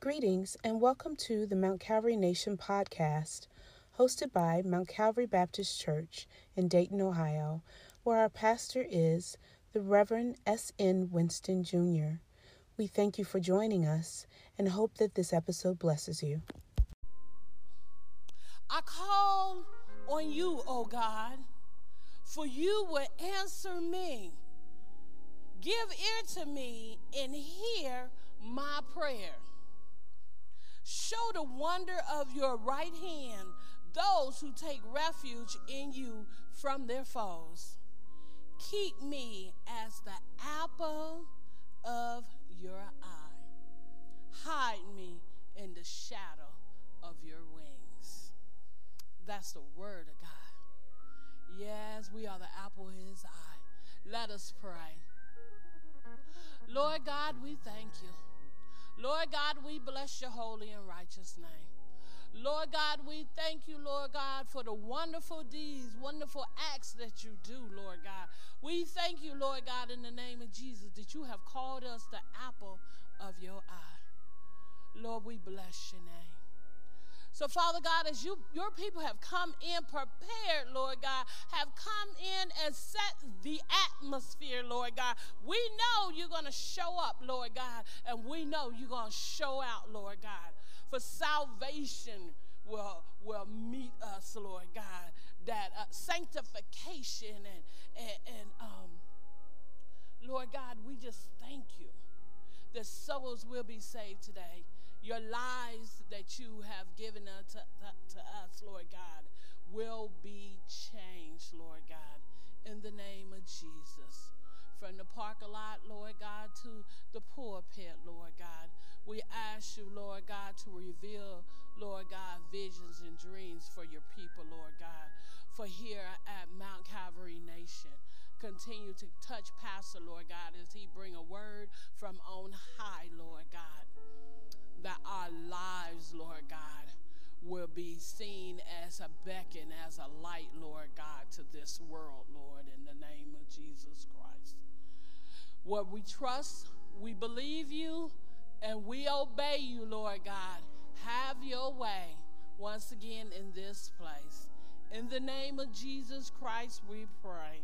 Greetings and welcome to the Mount Calvary Nation podcast, hosted by Mount Calvary Baptist Church in Dayton, Ohio, where our pastor is the Reverend S.N. Winston Jr. We thank you for joining us and hope that this episode blesses you. I call on you, O God, for you will answer me. Give ear to me and hear my prayer. Show the wonder of your right hand those who take refuge in you from their foes. Keep me as the apple of your eye. Hide me in the shadow of your wings. That's the word of God. Yes, we are the apple of his eye. Let us pray. Lord God, we thank you. Lord God, we bless your holy and righteous name. Lord God, we thank you, Lord God, for the wonderful deeds, wonderful acts that you do, Lord God. We thank you, Lord God, in the name of Jesus, that you have called us the apple of your eye. Lord, we bless your name. So, Father God, as you your people have come in prepared, Lord God, have come in and set the atmosphere, Lord God. We know you're going to show up, Lord God, and we know you're going to show out, Lord God. For salvation will, will meet us, Lord God. That uh, sanctification and, and, and um, Lord God, we just thank you that souls will be saved today your lives that you have given to, to us, Lord God, will be changed, Lord God, in the name of Jesus. From the parking lot, Lord God, to the pulpit, Lord God. We ask you, Lord God, to reveal, Lord God, visions and dreams for your people, Lord God. For here at Mount Calvary Nation, continue to touch Pastor, Lord God, as he bring a word from on high, Lord God that our lives, Lord God, will be seen as a beacon, as a light, Lord God, to this world, Lord, in the name of Jesus Christ. What we trust, we believe you, and we obey you, Lord God. Have your way once again in this place. In the name of Jesus Christ, we pray.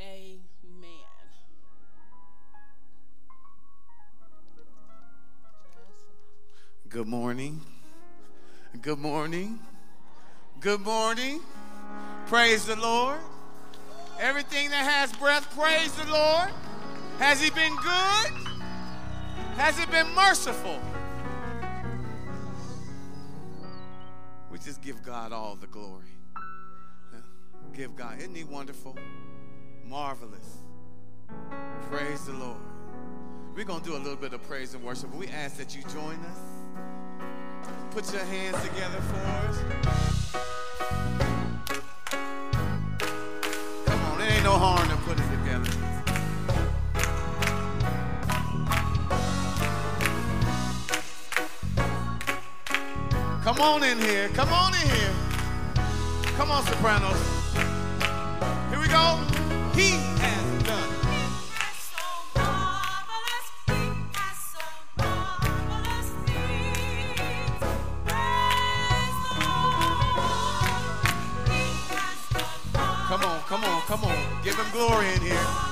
Amen. Good morning. Good morning. Good morning. Praise the Lord. Everything that has breath, praise the Lord. Has He been good? Has He been merciful? We just give God all the glory. Give God. Isn't He wonderful? Marvelous. Praise the Lord. We're going to do a little bit of praise and worship. We ask that you join us. Put your hands together for us. Come on, it ain't no harm to put it together. Come on in here. Come on in here. Come on, sopranos. Here we go. He glory in here.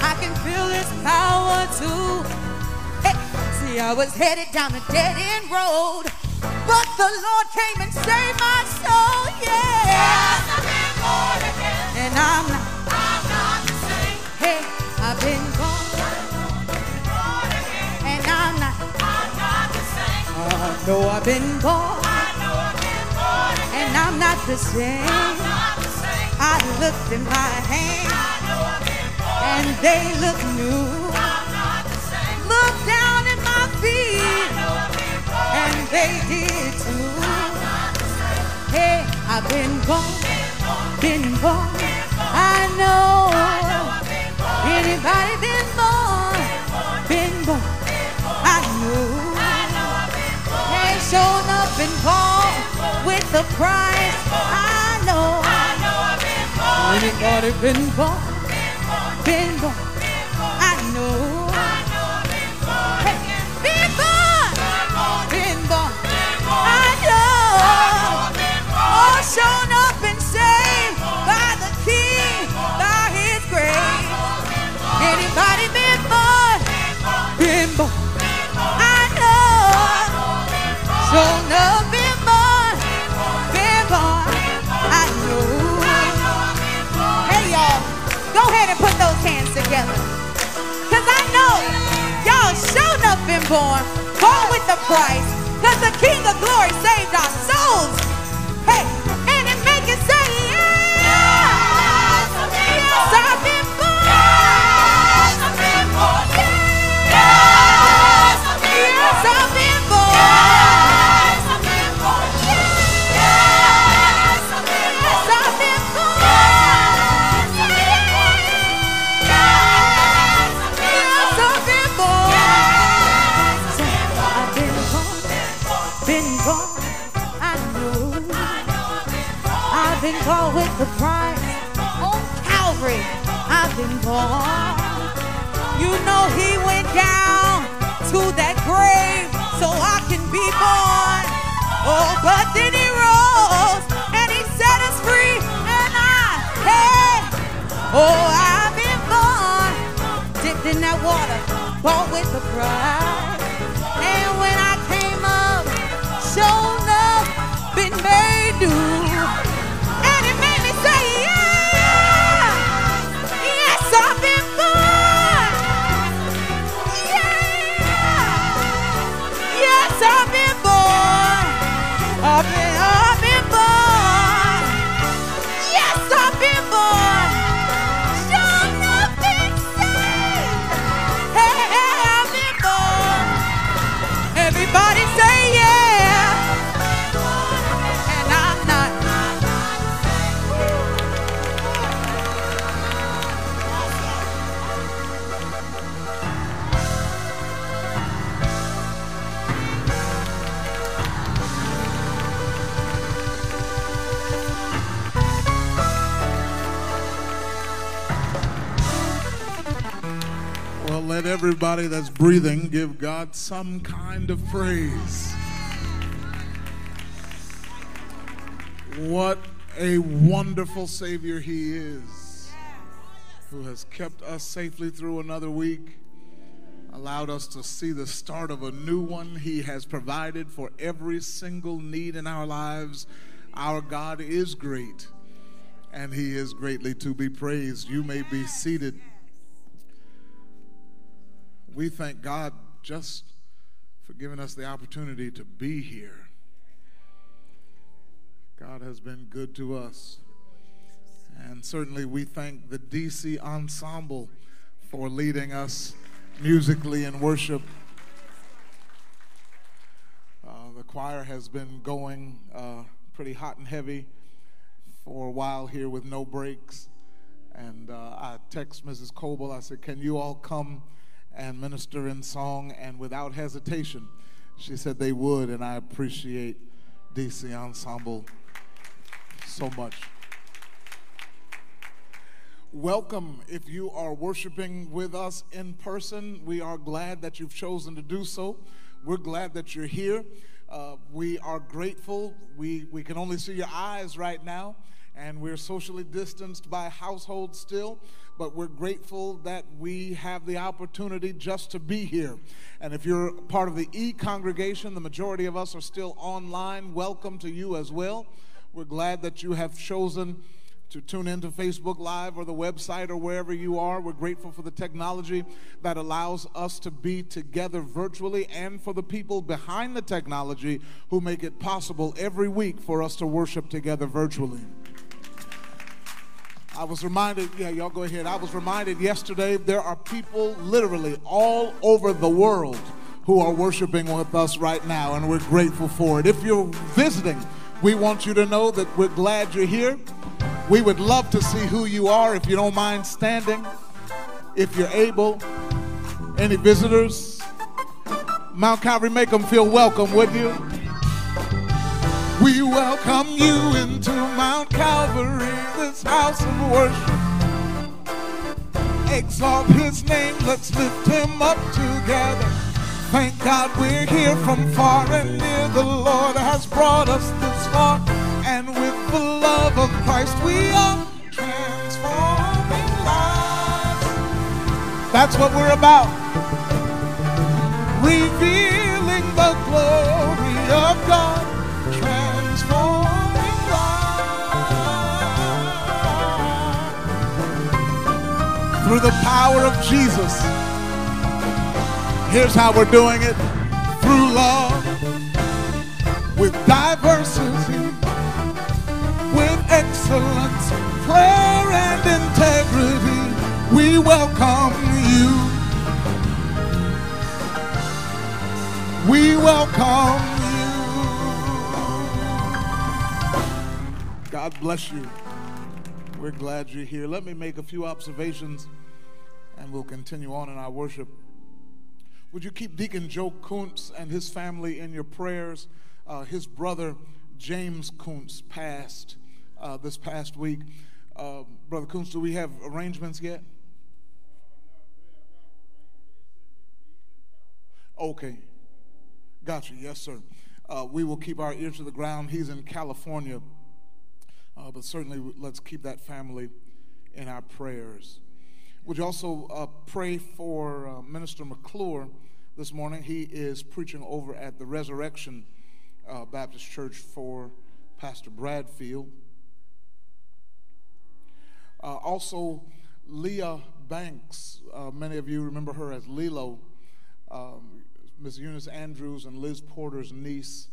I can feel his power too. Hey, see, I was headed down a dead end road, but the Lord came and saved my soul. Yeah. And I'm not. The same. Hey, I've been gone. And I'm not. I'm not The same. I know I've been gone. And I'm not the same. I looked in my hands and they look new. Look down at my feet and they did too. Hey, I've been gone, been gone. I know. Anybody been born, been born. I know. Ain't shown up and gone with the price. I know. Anybody been born, been born, with the price. Cause the King of Glory saved our souls. Been born. You know he went down to that grave so I can be born. Oh, but then he rose and he set us free. And I, hey, oh, I've been born, dipped in that water, bought with the price. Everybody that's breathing give God some kind of praise. What a wonderful Savior He is, who has kept us safely through another week, allowed us to see the start of a new one. He has provided for every single need in our lives. Our God is great, and He is greatly to be praised. You may be seated. We thank God just for giving us the opportunity to be here. God has been good to us. And certainly we thank the DC Ensemble for leading us musically in worship. Uh, the choir has been going uh, pretty hot and heavy for a while here with no breaks. And uh, I text Mrs. Coble, I said, Can you all come and minister in song? And without hesitation, she said they would, and I appreciate DC Ensemble so much. Welcome if you are worshiping with us in person. We are glad that you've chosen to do so. We're glad that you're here. Uh, we are grateful. We, we can only see your eyes right now, and we're socially distanced by household still, but we're grateful that we have the opportunity just to be here. And if you're part of the e congregation, the majority of us are still online. Welcome to you as well. We're glad that you have chosen to tune into Facebook Live or the website or wherever you are. We're grateful for the technology that allows us to be together virtually and for the people behind the technology who make it possible every week for us to worship together virtually. I was reminded, yeah, y'all go ahead. I was reminded yesterday there are people literally all over the world who are worshiping with us right now, and we're grateful for it. If you're visiting, we want you to know that we're glad you're here. We would love to see who you are if you don't mind standing, if you're able. Any visitors? Mount Calvary, make them feel welcome, would you? We welcome you into Mount Calvary, this house of worship. Exalt his name, let's lift him up together. Thank God we're here from far and near. The Lord has brought us this far, and with the love of Christ we are transforming lives. That's what we're about. Revealing Through the power of Jesus. Here's how we're doing it through love, with diversity, with excellence, prayer, and integrity. We welcome you. We welcome you. God bless you. We're glad you're here. Let me make a few observations and we'll continue on in our worship. Would you keep Deacon Joe Kuntz and his family in your prayers? Uh, his brother, James Kuntz, passed uh, this past week. Uh, brother Kuntz, do we have arrangements yet? Okay. Gotcha. Yes, sir. Uh, we will keep our ear to the ground. He's in California. Uh, but certainly, let's keep that family in our prayers. Would you also uh, pray for uh, Minister McClure this morning? He is preaching over at the Resurrection uh, Baptist Church for Pastor Bradfield. Uh, also, Leah Banks, uh, many of you remember her as Lilo, um, Ms. Eunice Andrews and Liz Porter's niece,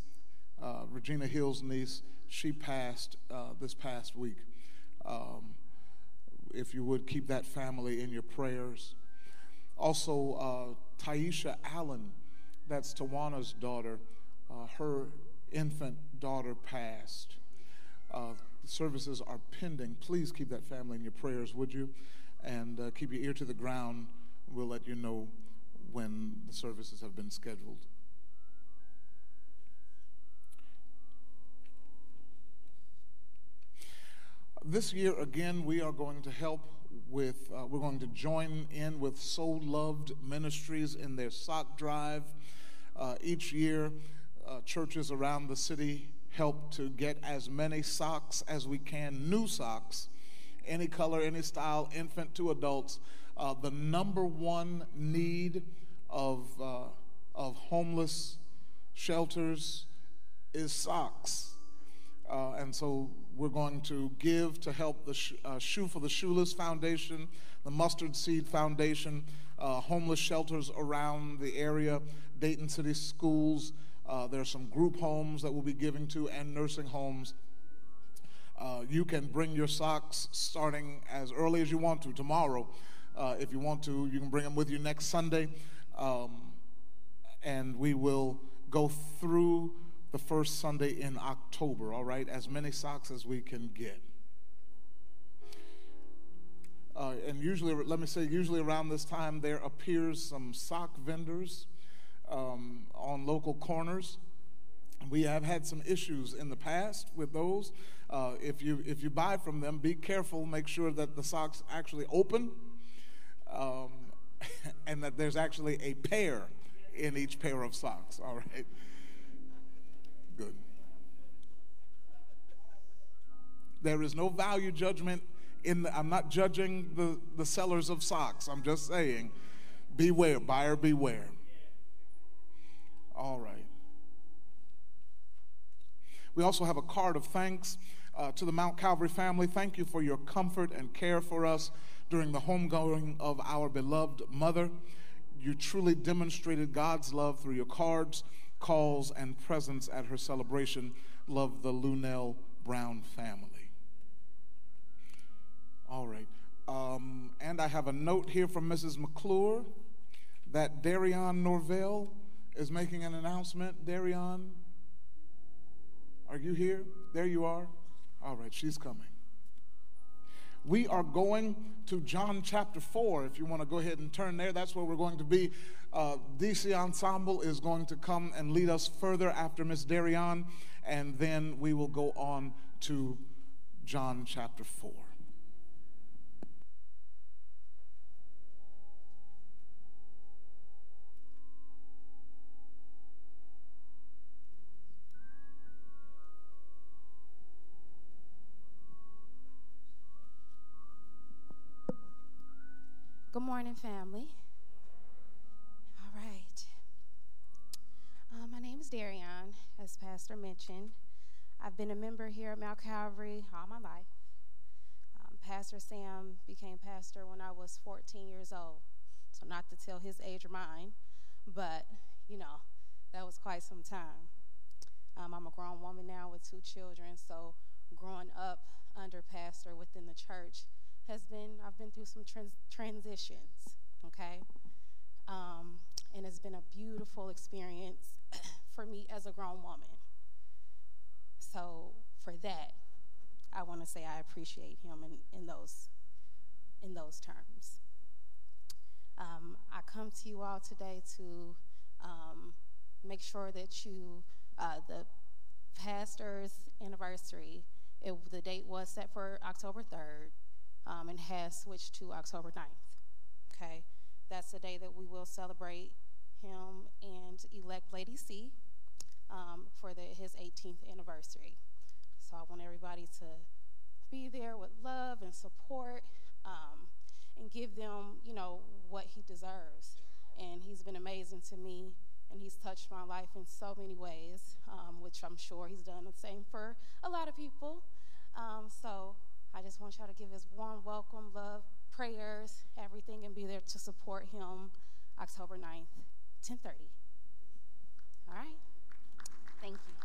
Regina Hill's niece. She passed this past week. Um, if you would keep that family in your prayers. Also, uh, Taisha Allen, that's Tawana's daughter, uh, her infant daughter passed. Uh, services are pending. Please keep that family in your prayers, would you? And uh, keep your ear to the ground. We'll let you know when the services have been scheduled. This year, again, we are going to help with, uh, we're going to join in with Soul Loved Ministries in their sock drive. Uh, each year, uh, churches around the city help to get as many socks as we can, new socks, any color, any style, infant to adults. Uh, the number one need of, uh, of homeless shelters is socks. Uh, and so we're going to give to help the sh- uh, Shoe for the Shoeless Foundation, the Mustard Seed Foundation, uh, homeless shelters around the area, Dayton City schools. Uh, there are some group homes that we'll be giving to, and nursing homes. Uh, you can bring your socks starting as early as you want to tomorrow. Uh, if you want to, you can bring them with you next Sunday. Um, and we will go through the first Sunday in October, all right? As many socks as we can get. Uh, and usually, let me say, usually around this time, there appears some sock vendors um, on local corners. We have had some issues in the past with those. Uh, if you if you buy from them, be careful. Make sure that the socks actually open, um, and that there's actually a pair in each pair of socks. All right. Good. There is no value judgment in the, I'm not judging the, the sellers of socks. I'm just saying, beware, buyer beware. All right. We also have a card of thanks uh, to the Mount Calvary family. Thank you for your comfort and care for us during the homegoing of our beloved mother. You truly demonstrated God's love through your cards, calls, and presence at her celebration. Love the Lunell Brown family. All right. Um, and I have a note here from Mrs. McClure that Darian Norvell is making an announcement. Darian, are you here? There you are. All right, she's coming. We are going to John chapter 4. If you want to go ahead and turn there, that's where we're going to be. Uh, DC Ensemble is going to come and lead us further after Miss Darian, and then we will go on to John chapter 4. Morning, family. All right. Uh, my name is Darian, as Pastor mentioned. I've been a member here at Mount Calvary all my life. Um, pastor Sam became pastor when I was 14 years old. So, not to tell his age or mine, but, you know, that was quite some time. Um, I'm a grown woman now with two children, so growing up under pastor within the church has been, I've been through some trans- transitions, okay? Um, and it's been a beautiful experience for me as a grown woman. So for that, I want to say I appreciate him in, in those in those terms. Um, I come to you all today to um, make sure that you, uh, the pastor's anniversary, it, the date was set for October 3rd um, and has switched to October 9th. Okay, that's the day that we will celebrate him and elect Lady C um, for the, his 18th anniversary. So I want everybody to be there with love and support um, and give them, you know, what he deserves. And he's been amazing to me, and he's touched my life in so many ways, um, which I'm sure he's done the same for a lot of people. Um, so I just want y'all to give his warm welcome, love, prayers, everything, and be there to support him October 9th, 1030. All right? Thank you.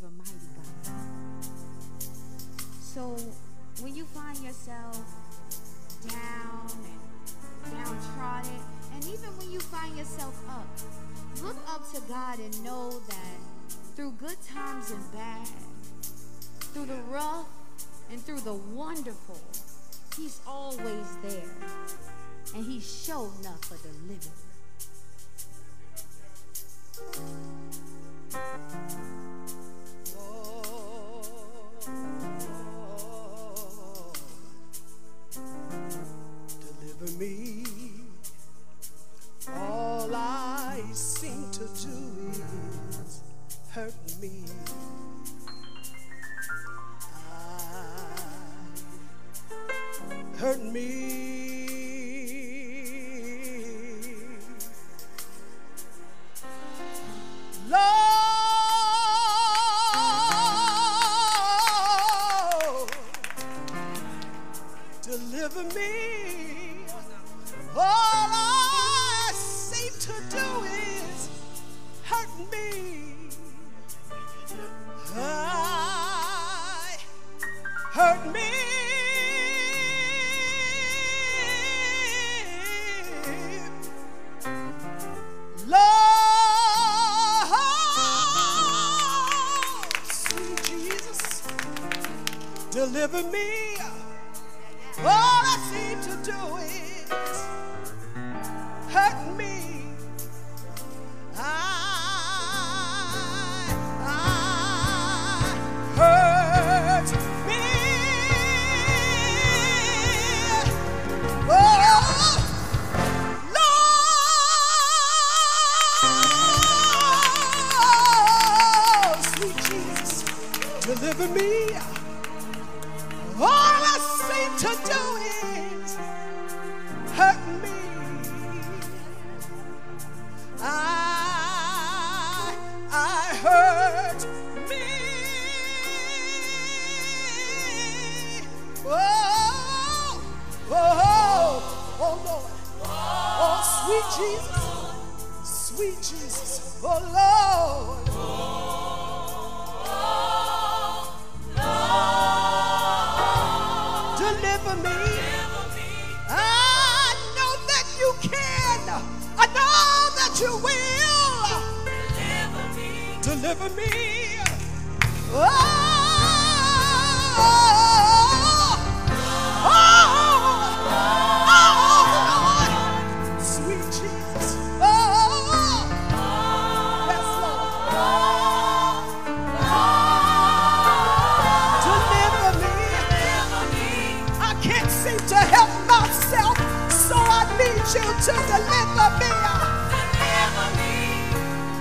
Serve a mighty God. So when you find yourself down and downtrodden, and even when you find yourself up, look up to God and know that through good times and bad, through the rough and through the wonderful, He's always there. And He's shown enough for deliverer. Deliver need you to deliver me.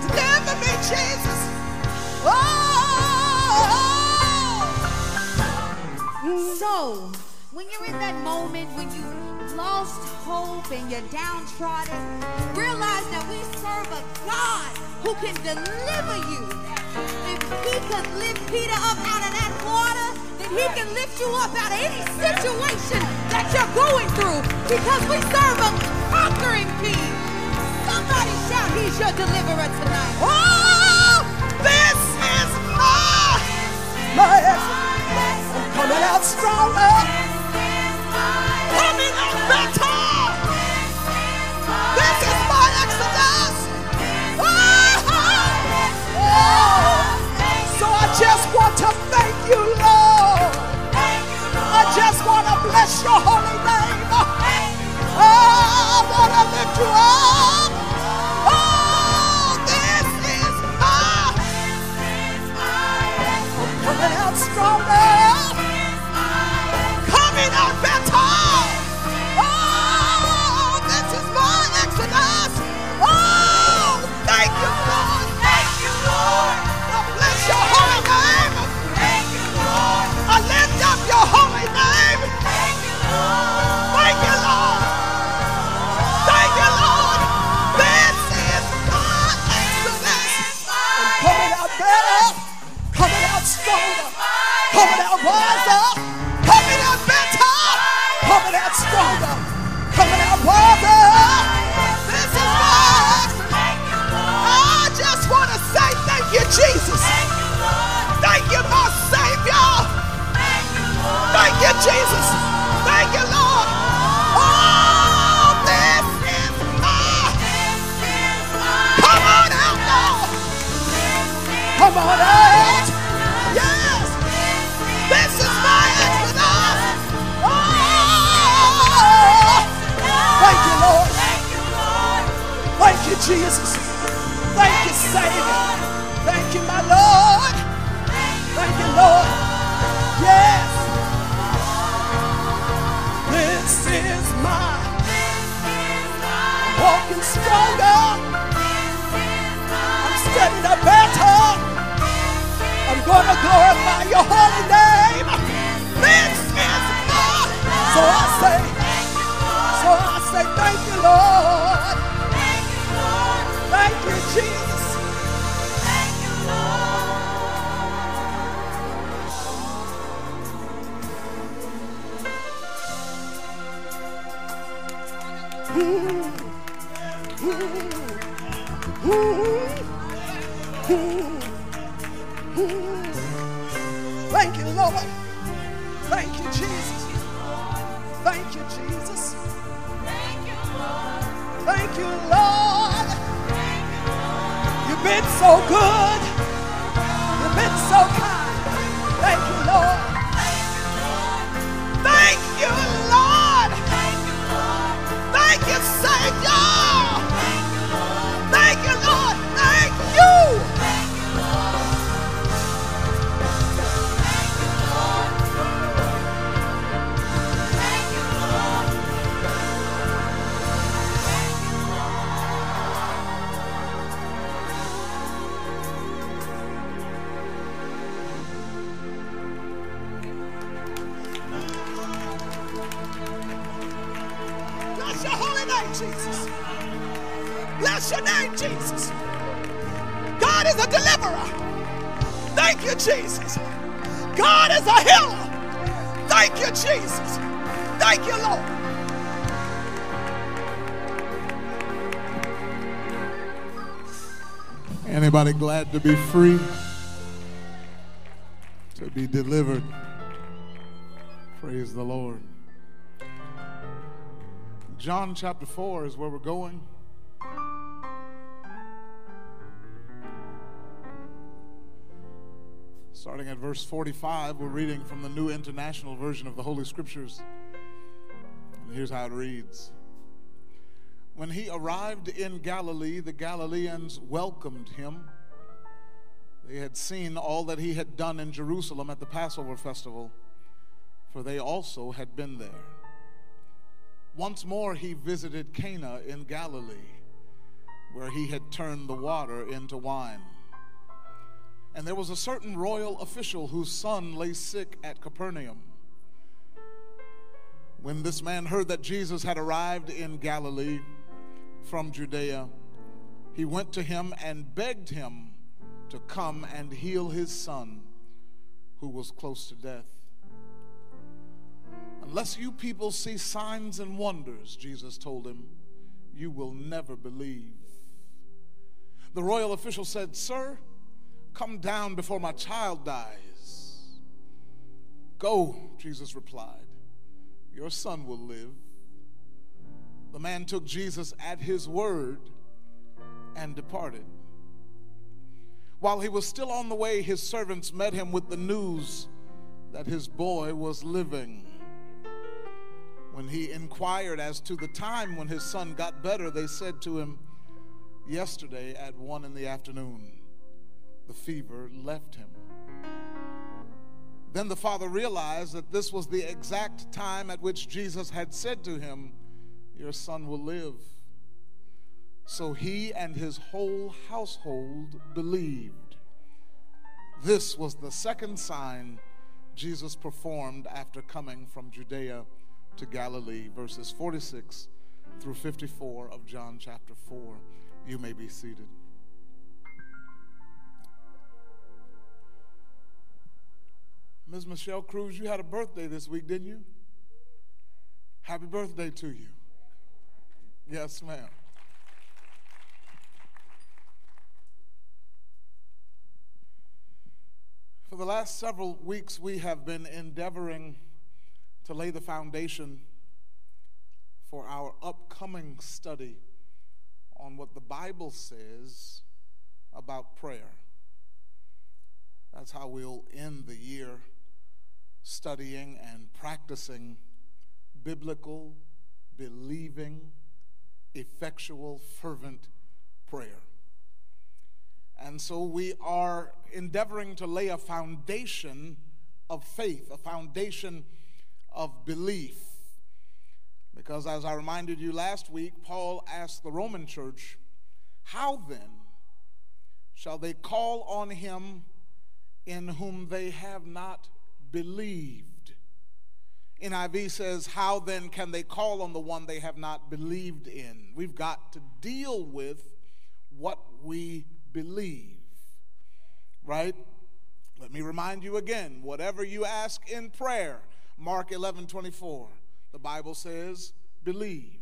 Deliver me, Jesus. So, when you're in that moment when you've lost hope and you're downtrodden, realize that we serve a God who can deliver you. If he could lift Peter up out of that water, then he can lift you up out of any situation that you're going through because we serve a conquering king. Somebody shout, he's your deliverer tonight. Oh, this is my, my coming out stronger. Coming out better. This is my exodus. Oh. So I just want to thank you, Lord. I just want to bless your holy name. Oh, I want to lift you up. Oh, this is my. I'm coming out stronger. Out better. Out stronger. Jesus. Thank you, Savior. Thank you, my Lord. Thank you, Lord. Yes. This is my walking stronger. I'm standing up better. I'm gonna glorify your holy name. This is my. So I say, so I say, thank you, Lord. You've been Glad to be free? To be delivered? Praise the Lord. John chapter 4 is where we're going. Starting at verse 45, we're reading from the New International Version of the Holy Scriptures. And here's how it reads When he arrived in Galilee, the Galileans welcomed him. They had seen all that he had done in Jerusalem at the Passover festival, for they also had been there. Once more he visited Cana in Galilee, where he had turned the water into wine. And there was a certain royal official whose son lay sick at Capernaum. When this man heard that Jesus had arrived in Galilee from Judea, he went to him and begged him to come and heal his son, who was close to death. Unless you people see signs and wonders, Jesus told him, you will never believe. The royal official said, Sir, come down before my child dies. Go, Jesus replied, your son will live. The man took Jesus at his word and departed. While he was still on the way, his servants met him with the news that his boy was living. When he inquired as to the time when his son got better, they said to him, Yesterday at one in the afternoon, the fever left him. Then the father realized that this was the exact time at which Jesus had said to him, Your son will live. So he and his whole household believed. This was the second sign Jesus performed after coming from Judea to Galilee, verses 46 through 54 of John chapter 4. You may be seated. Ms. Michelle Cruz, you had a birthday this week, didn't you? Happy birthday to you. Yes, ma'am. For the last several weeks, we have been endeavoring to lay the foundation for our upcoming study on what the Bible says about prayer. That's how we'll end the year studying and practicing biblical, believing, effectual, fervent prayer. And so we are endeavoring to lay a foundation of faith, a foundation of belief. Because as I reminded you last week, Paul asked the Roman church, How then shall they call on him in whom they have not believed? NIV says, How then can they call on the one they have not believed in? We've got to deal with what we believe. Right? Let me remind you again whatever you ask in prayer, Mark 11 24, the Bible says, believe.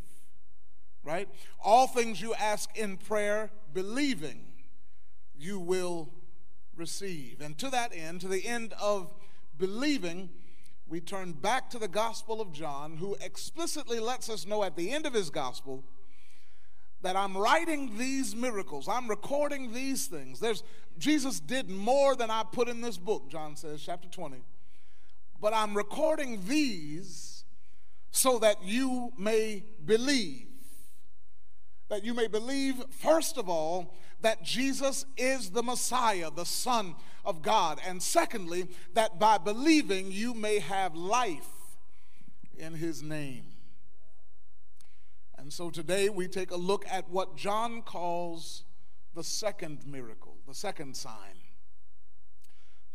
Right? All things you ask in prayer, believing, you will receive. And to that end, to the end of believing, we turn back to the Gospel of John, who explicitly lets us know at the end of his Gospel that I'm writing these miracles, I'm recording these things. There's Jesus did more than I put in this book, John says, chapter 20. But I'm recording these so that you may believe. That you may believe, first of all, that Jesus is the Messiah, the Son of God. And secondly, that by believing you may have life in his name. And so today we take a look at what John calls the second miracle, the second sign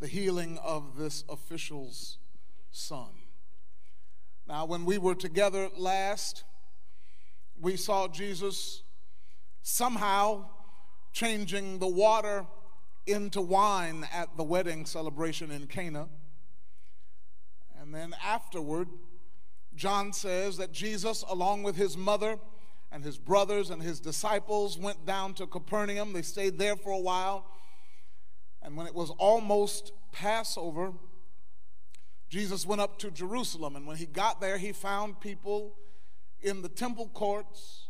the healing of this official's son. Now, when we were together last, we saw Jesus somehow changing the water into wine at the wedding celebration in Cana. And then afterward, John says that Jesus, along with his mother and his brothers and his disciples, went down to Capernaum. They stayed there for a while. And when it was almost Passover, Jesus went up to Jerusalem. And when he got there, he found people in the temple courts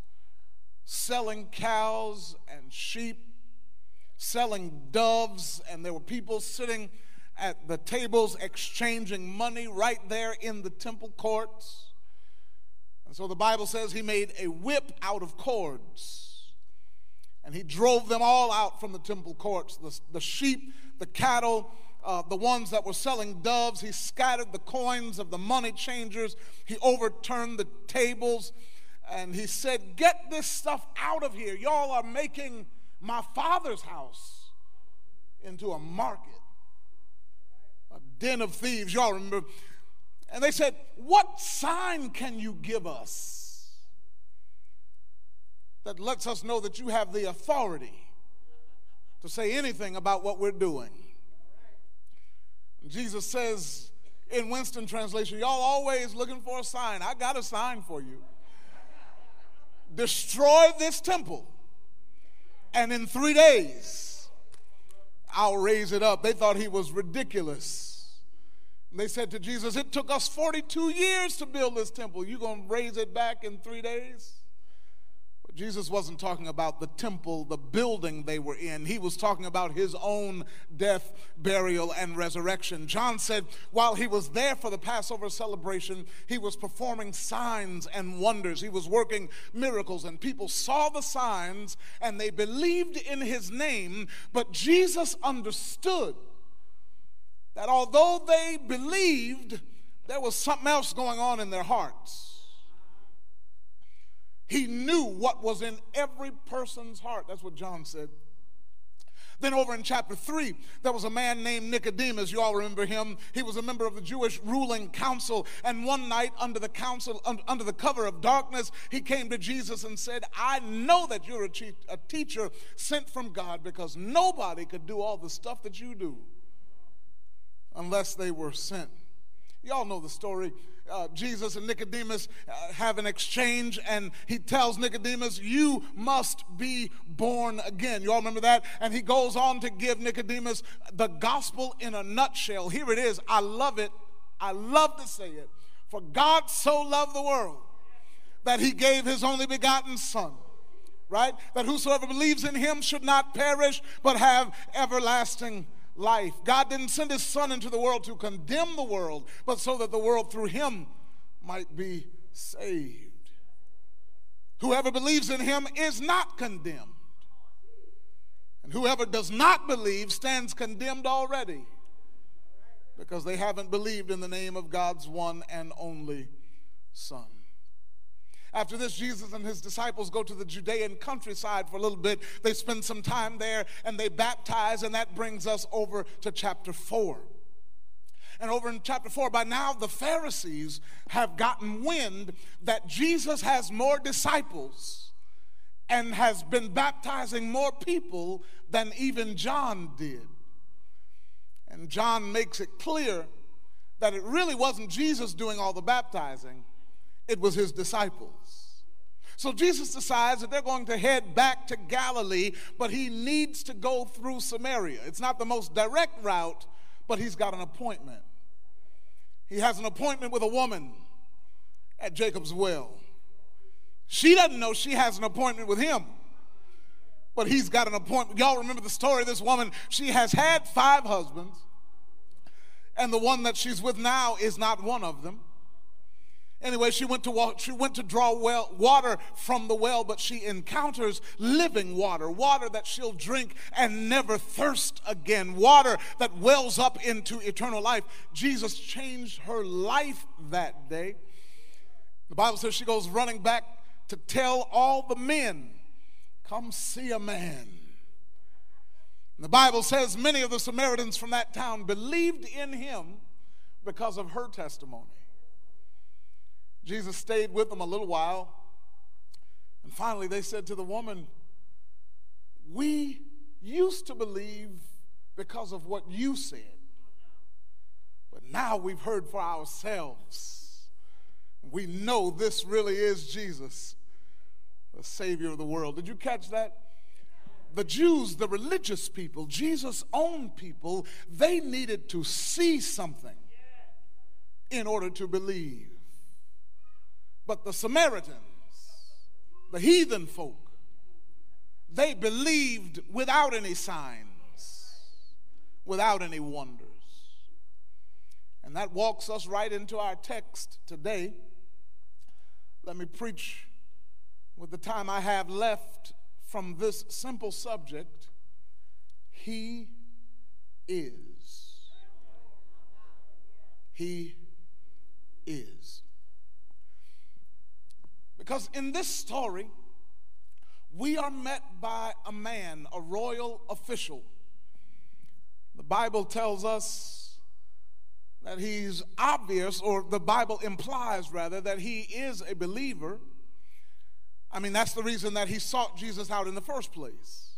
selling cows and sheep, selling doves, and there were people sitting at the tables exchanging money right there in the temple courts. And so the Bible says he made a whip out of cords. And he drove them all out from the temple courts the, the sheep, the cattle, uh, the ones that were selling doves. He scattered the coins of the money changers. He overturned the tables. And he said, Get this stuff out of here. Y'all are making my father's house into a market a den of thieves. Y'all remember? And they said, What sign can you give us that lets us know that you have the authority to say anything about what we're doing? Jesus says in Winston translation, Y'all always looking for a sign. I got a sign for you. Destroy this temple, and in three days, I'll raise it up. They thought he was ridiculous. They said to Jesus, It took us 42 years to build this temple. You to raise it back in three days? Jesus wasn't talking about the temple, the building they were in. He was talking about his own death, burial, and resurrection. John said while he was there for the Passover celebration, he was performing signs and wonders. He was working miracles, and people saw the signs and they believed in his name. But Jesus understood that although they believed, there was something else going on in their hearts. He knew what was in every person's heart. That's what John said. Then, over in chapter 3, there was a man named Nicodemus. You all remember him. He was a member of the Jewish ruling council. And one night, under the council, under the cover of darkness, he came to Jesus and said, I know that you're a, a teacher sent from God because nobody could do all the stuff that you do unless they were sent. Y'all know the story. Uh, Jesus and Nicodemus uh, have an exchange, and he tells Nicodemus, You must be born again. You all remember that? And he goes on to give Nicodemus the gospel in a nutshell. Here it is. I love it. I love to say it. For God so loved the world that he gave his only begotten Son right? That whosoever believes in him should not perish, but have everlasting life. God didn't send his son into the world to condemn the world, but so that the world through him might be saved. Whoever believes in him is not condemned. And whoever does not believe stands condemned already because they haven't believed in the name of God's one and only Son. After this, Jesus and his disciples go to the Judean countryside for a little bit. They spend some time there and they baptize, and that brings us over to chapter 4. And over in chapter 4, by now the Pharisees have gotten wind that Jesus has more disciples and has been baptizing more people than even John did. And John makes it clear that it really wasn't Jesus doing all the baptizing, it was his disciples. So Jesus decides that they're going to head back to Galilee, but he needs to go through Samaria. It's not the most direct route, but he's got an appointment. He has an appointment with a woman at Jacob's well. She doesn't know she has an appointment with him, but he's got an appointment. Y'all remember the story of this woman? She has had five husbands, and the one that she's with now is not one of them. Anyway, she went to walk, she went to draw well, water from the well, but she encounters living water, water that she'll drink and never thirst again, water that wells up into eternal life. Jesus changed her life that day. The Bible says she goes running back to tell all the men, "Come see a man." The Bible says many of the Samaritans from that town believed in him because of her testimony. Jesus stayed with them a little while. And finally, they said to the woman, We used to believe because of what you said, but now we've heard for ourselves. We know this really is Jesus, the Savior of the world. Did you catch that? The Jews, the religious people, Jesus' own people, they needed to see something in order to believe. But the Samaritans, the heathen folk, they believed without any signs, without any wonders. And that walks us right into our text today. Let me preach with the time I have left from this simple subject He is. He is. Because in this story, we are met by a man, a royal official. The Bible tells us that he's obvious, or the Bible implies rather, that he is a believer. I mean, that's the reason that he sought Jesus out in the first place.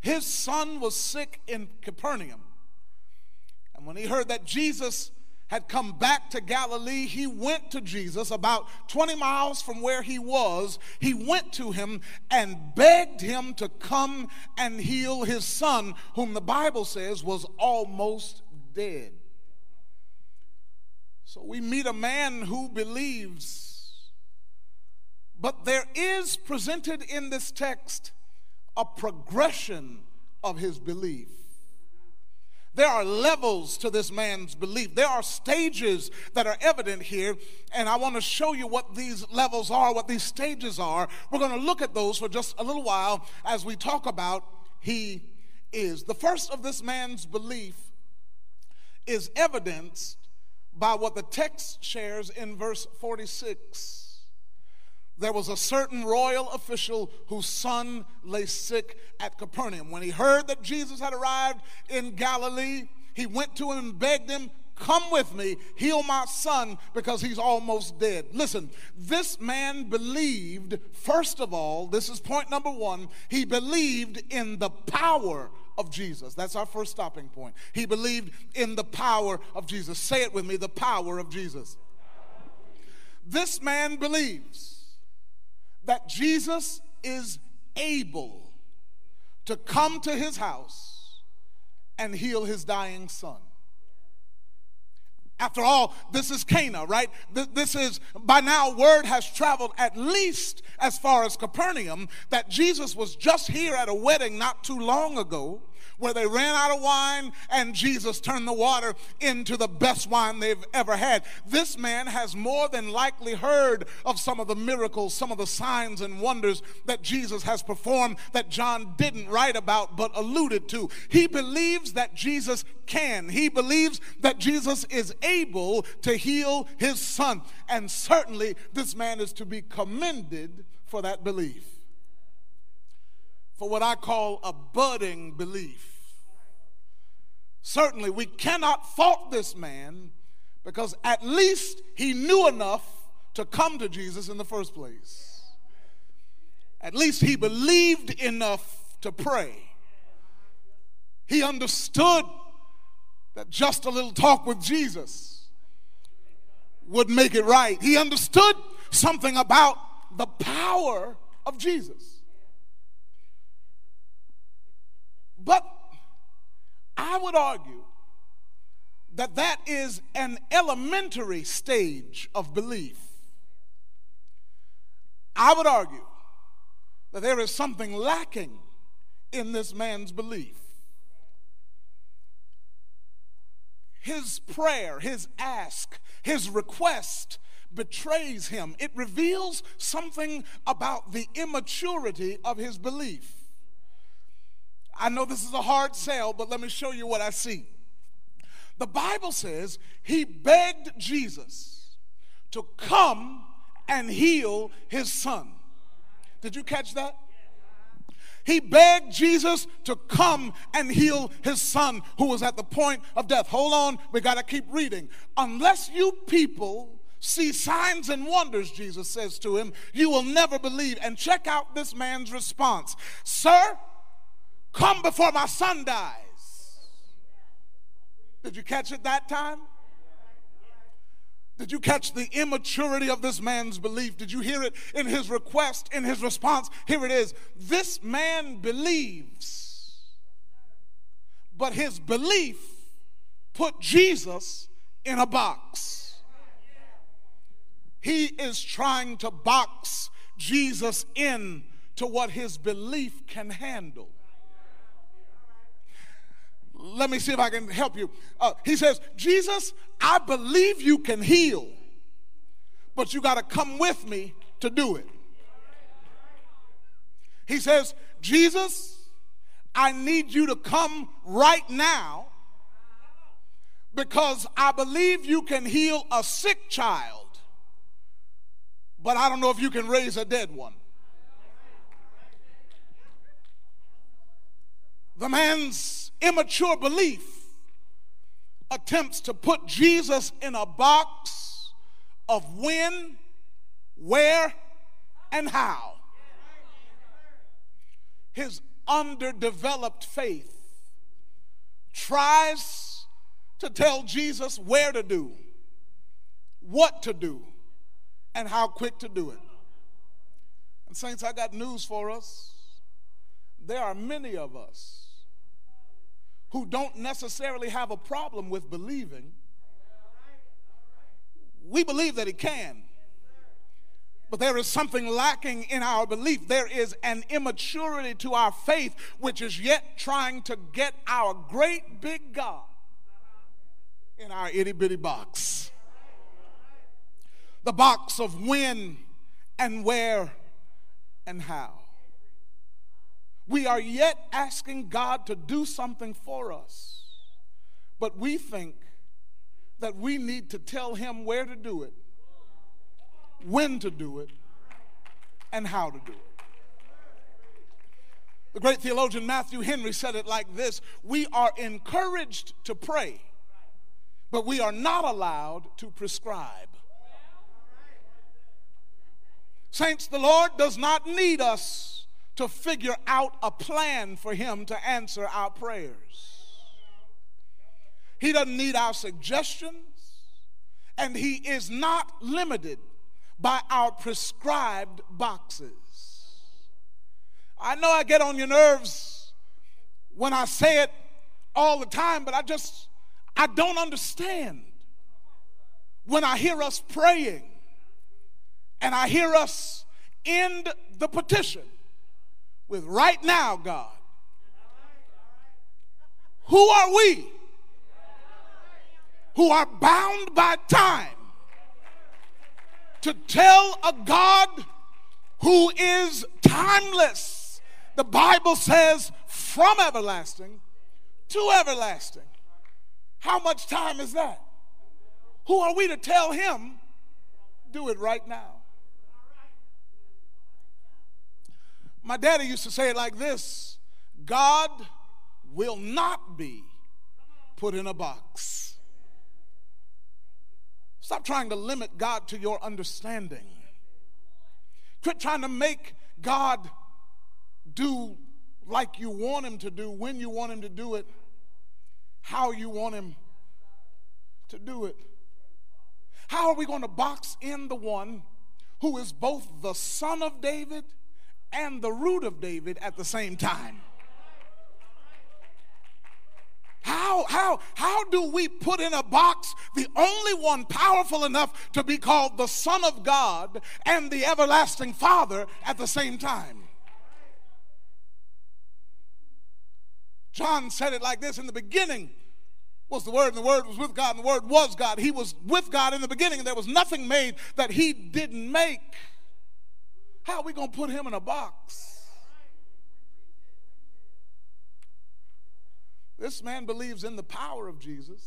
His son was sick in Capernaum. And when he heard that Jesus had come back to Galilee, he went to Jesus about 20 miles from where he was. He went to him and begged him to come and heal his son, whom the Bible says was almost dead. So we meet a man who believes, but there is presented in this text a progression of his belief. There are levels to this man's belief. There are stages that are evident here, and I want to show you what these levels are, what these stages are. We're going to look at those for just a little while as we talk about he is. The first of this man's belief is evidenced by what the text shares in verse 46 there was a certain royal official whose son lay sick at Capernaum. When he heard that Jesus had arrived in Galilee, he went to him and begged him, Come with me, heal my son because he's almost dead. Listen, this man believed, first of all, this is point number one, he believed in the power of Jesus. That's our first stopping point. He believed in the power of Jesus. Say it with me the power of Jesus. This man believes that Jesus is able to come to his house and heal his dying son. After all, this is Cana, right? This is, by now, word has traveled at least as far as Capernaum that Jesus was just here at a wedding not too long ago where they ran out of wine and Jesus turned the water into the best wine they've ever had. This man has more than likely heard of some of the miracles, some of the signs and wonders that Jesus has performed that John didn't write about but alluded to. He believes that Jesus can. He believes that Jesus is able to heal his son. And certainly this man is to be commended for that belief. For what I call a budding belief. Certainly, we cannot fault this man because at least he knew enough to come to Jesus in the first place. At least he believed enough to pray. He understood that just a little talk with Jesus would make it right. He understood something about the power of Jesus. But I would argue that that is an elementary stage of belief. I would argue that there is something lacking in this man's belief. His prayer, his ask, his request betrays him. It reveals something about the immaturity of his belief. I know this is a hard sell, but let me show you what I see. The Bible says he begged Jesus to come and heal his son. Did you catch that? He begged Jesus to come and heal his son who was at the point of death. Hold on, we got to keep reading. Unless you people see signs and wonders, Jesus says to him, you will never believe. And check out this man's response Sir, Come before my son dies. Did you catch it that time? Did you catch the immaturity of this man's belief? Did you hear it in his request, in his response? Here it is. This man believes, but his belief put Jesus in a box. He is trying to box Jesus in to what his belief can handle let me see if I can help you. Uh, he says, Jesus, I believe you can heal, but you got to come with me to do it. He says, Jesus, I need you to come right now because I believe you can heal a sick child, but I don't know if you can raise a dead one. The man's immature belief attempts to put Jesus in a box of when, where, and how. His underdeveloped faith tries to tell Jesus where to do, what to do, and how quick to do it. And, Saints, I got news for us. There are many of us who don't necessarily have a problem with believing. We believe that He can. But there is something lacking in our belief. There is an immaturity to our faith, which is yet trying to get our great big God in our itty bitty box. The box of when and where and how. We are yet asking God to do something for us, but we think that we need to tell Him where to do it, when to do it, and how to do it. The great theologian Matthew Henry said it like this We are encouraged to pray, but we are not allowed to prescribe. Saints, the Lord does not need us to figure out a plan for Him to answer our prayers. He doesn't need our suggestions, and He is not limited by our prescribed boxes. I know I get on your nerves when I say it all the time, but I just, I don't understand when I hear us praying and I hear us end the petition with right now, God. Who are we who are bound by time to tell a God who is timeless? The Bible says from everlasting to everlasting. How much time is that? Who are we to tell him, do it right now? My daddy used to say it like this God will not be put in a box. Stop trying to limit God to your understanding. Quit trying to make God do like you want him to do, when you want him to do it, how you want him to do it. How are we going to box in the one who is both the son of David and the root of David at the same time? How, how, how do we put in a box the only one powerful enough to be called the Son of God and the everlasting Father at the same time? John said it like this in the beginning was the Word, and the Word was with God, and the Word was God. He was with God in the beginning, and there was nothing made that He didn't make. How are we going to put Him in a box? This man believes in the power of Jesus.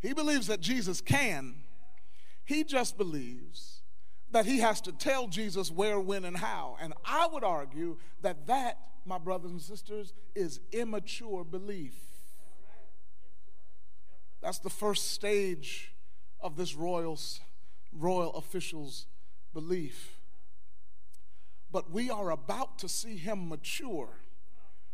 He believes that Jesus can. He just believes that he has to tell Jesus where, when, and how. And I would argue that that, my brothers and sisters, is immature belief. That's the first stage of this royal, royal official's belief. But we are about to see him mature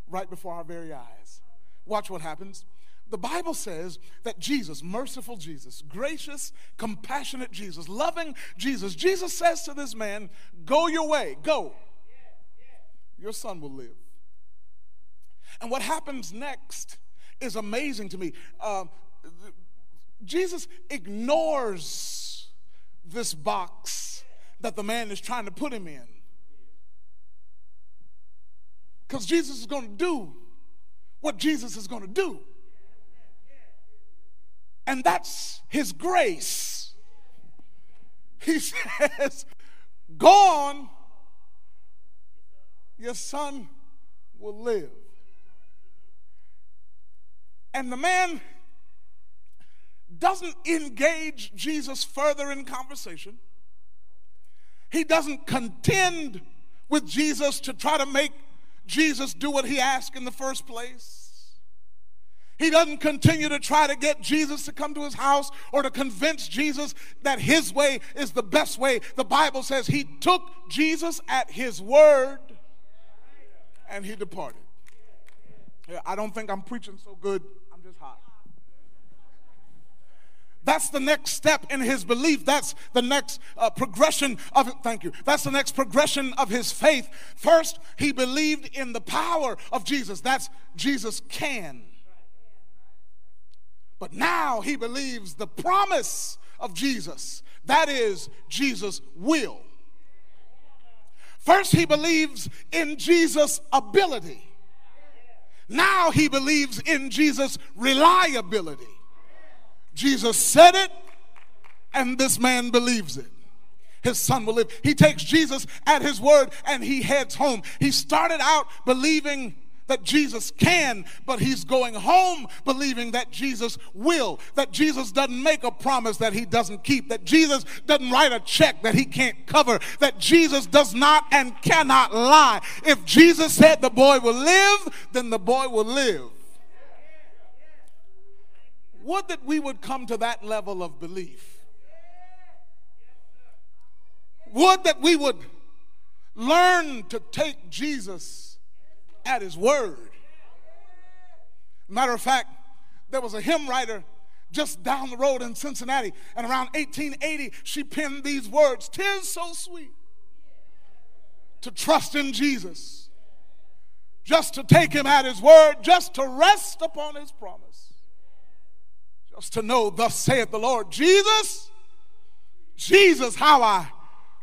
right before our very eyes. Watch what happens. The Bible says that Jesus, merciful Jesus, gracious, compassionate Jesus, loving Jesus, Jesus says to this man, Go your way, go. Your son will live. And what happens next is amazing to me. Uh, Jesus ignores this box that the man is trying to put him in. Because Jesus is going to do what Jesus is going to do. And that's his grace. He says, Go on, your son will live. And the man doesn't engage Jesus further in conversation. He doesn't contend with Jesus to try to make Jesus do what he asked in the first place. He doesn't continue to try to get Jesus to come to his house or to convince Jesus that his way is the best way. The Bible says he took Jesus at his word and he departed. I don't think I'm preaching so good. I'm just hot. That's the next step in his belief. That's the next uh, progression of. Thank you. That's the next progression of his faith. First, he believed in the power of Jesus. That's Jesus can. But now he believes the promise of Jesus. That is, Jesus will. First, he believes in Jesus' ability. Now he believes in Jesus' reliability. Jesus said it, and this man believes it. His son will live. He takes Jesus at his word and he heads home. He started out believing that Jesus can, but he's going home believing that Jesus will. That Jesus doesn't make a promise that he doesn't keep. That Jesus doesn't write a check that he can't cover. That Jesus does not and cannot lie. If Jesus said the boy will live, then the boy will live. Would that we would come to that level of belief. Would that we would learn to take Jesus at his word. Matter of fact, there was a hymn writer just down the road in Cincinnati, and around 1880, she penned these words Tis so sweet to trust in Jesus, just to take him at his word, just to rest upon his promise, just to know, Thus saith the Lord, Jesus, Jesus, how I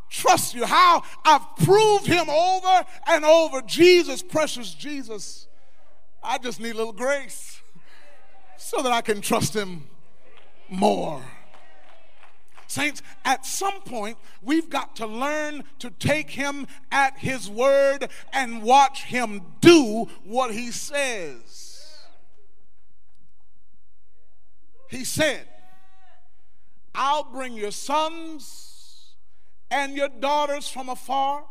trust you, how I've proved him over and over. Jesus, precious Jesus, I just need a little grace so that I can trust him more. Saints, at some point, we've got to learn to take him at his word and watch him do what he says. He said, I'll bring your sons and your daughters from afar.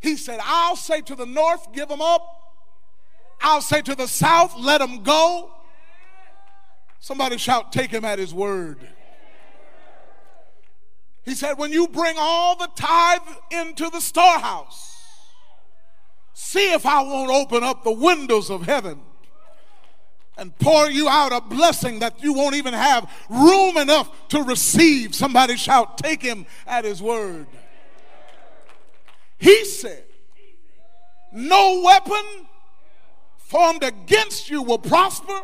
He said, I'll say to the north, give them up. I'll say to the south, let them go. Somebody shout, take him at his word. He said, when you bring all the tithe into the storehouse, see if I won't open up the windows of heaven and pour you out a blessing that you won't even have room enough to receive. Somebody shout, take him at his word. He said, no weapon formed against you will prosper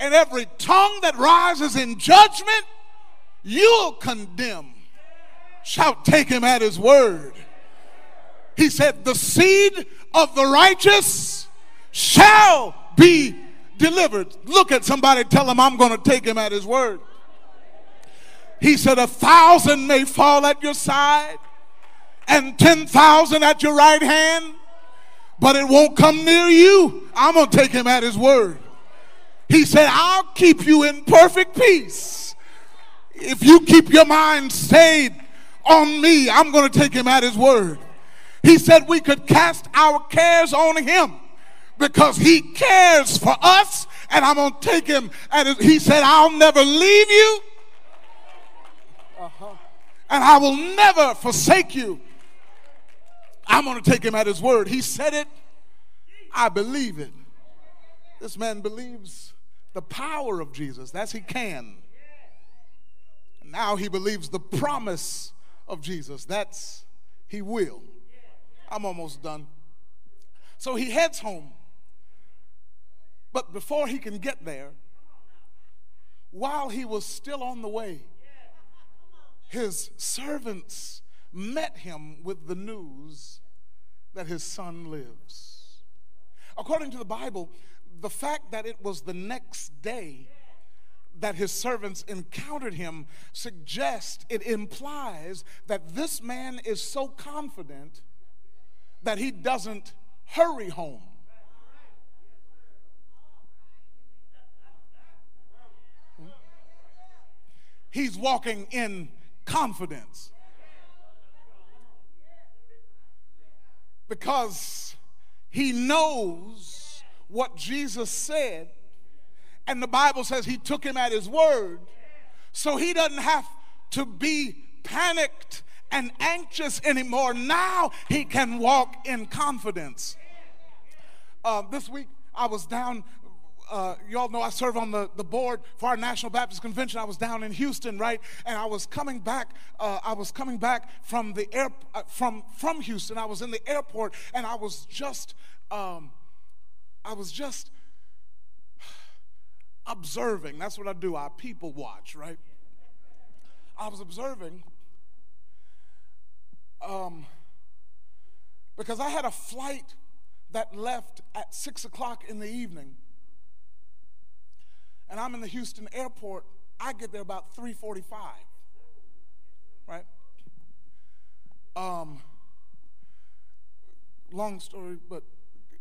and every tongue that rises in judgment, you'll condemn. Shout, take him at his word. He said, The seed of the righteous shall be delivered. Look at somebody, tell him, I'm going to take him at his word. He said, A thousand may fall at your side and 10,000 at your right hand, but it won't come near you. I'm going to take him at his word. He said, I'll keep you in perfect peace. If you keep your mind stayed on me, I'm going to take him at his word. He said we could cast our cares on him because he cares for us and I'm going to take him And he said I'll never leave you uh-huh. and I will never forsake you. I'm going to take him at his word. He said it. I believe it. This man believes the power of Jesus. That's he can. Now he believes the promise of Jesus. That's he will. I'm almost done. So he heads home. But before he can get there, while he was still on the way, his servants met him with the news that his son lives. According to the Bible, the fact that it was the next day that his servants encountered him suggests, it implies that this man is so confident that he doesn't hurry home. He's walking in confidence. Because he knows what Jesus said, and the Bible says he took him at his word, so he doesn't have to be panicked and anxious anymore. Now he can walk in confidence. Uh, this week I was down. Uh, y'all know I serve on the, the board for our National Baptist Convention. I was down in Houston, right? And I was coming back. Uh, I was coming back from the air uh, from from Houston. I was in the airport, and I was just um, I was just observing. That's what I do. I people watch, right? I was observing um, because I had a flight that left at six o'clock in the evening, and I'm in the Houston airport. I get there about three forty-five, right? Um, long story, but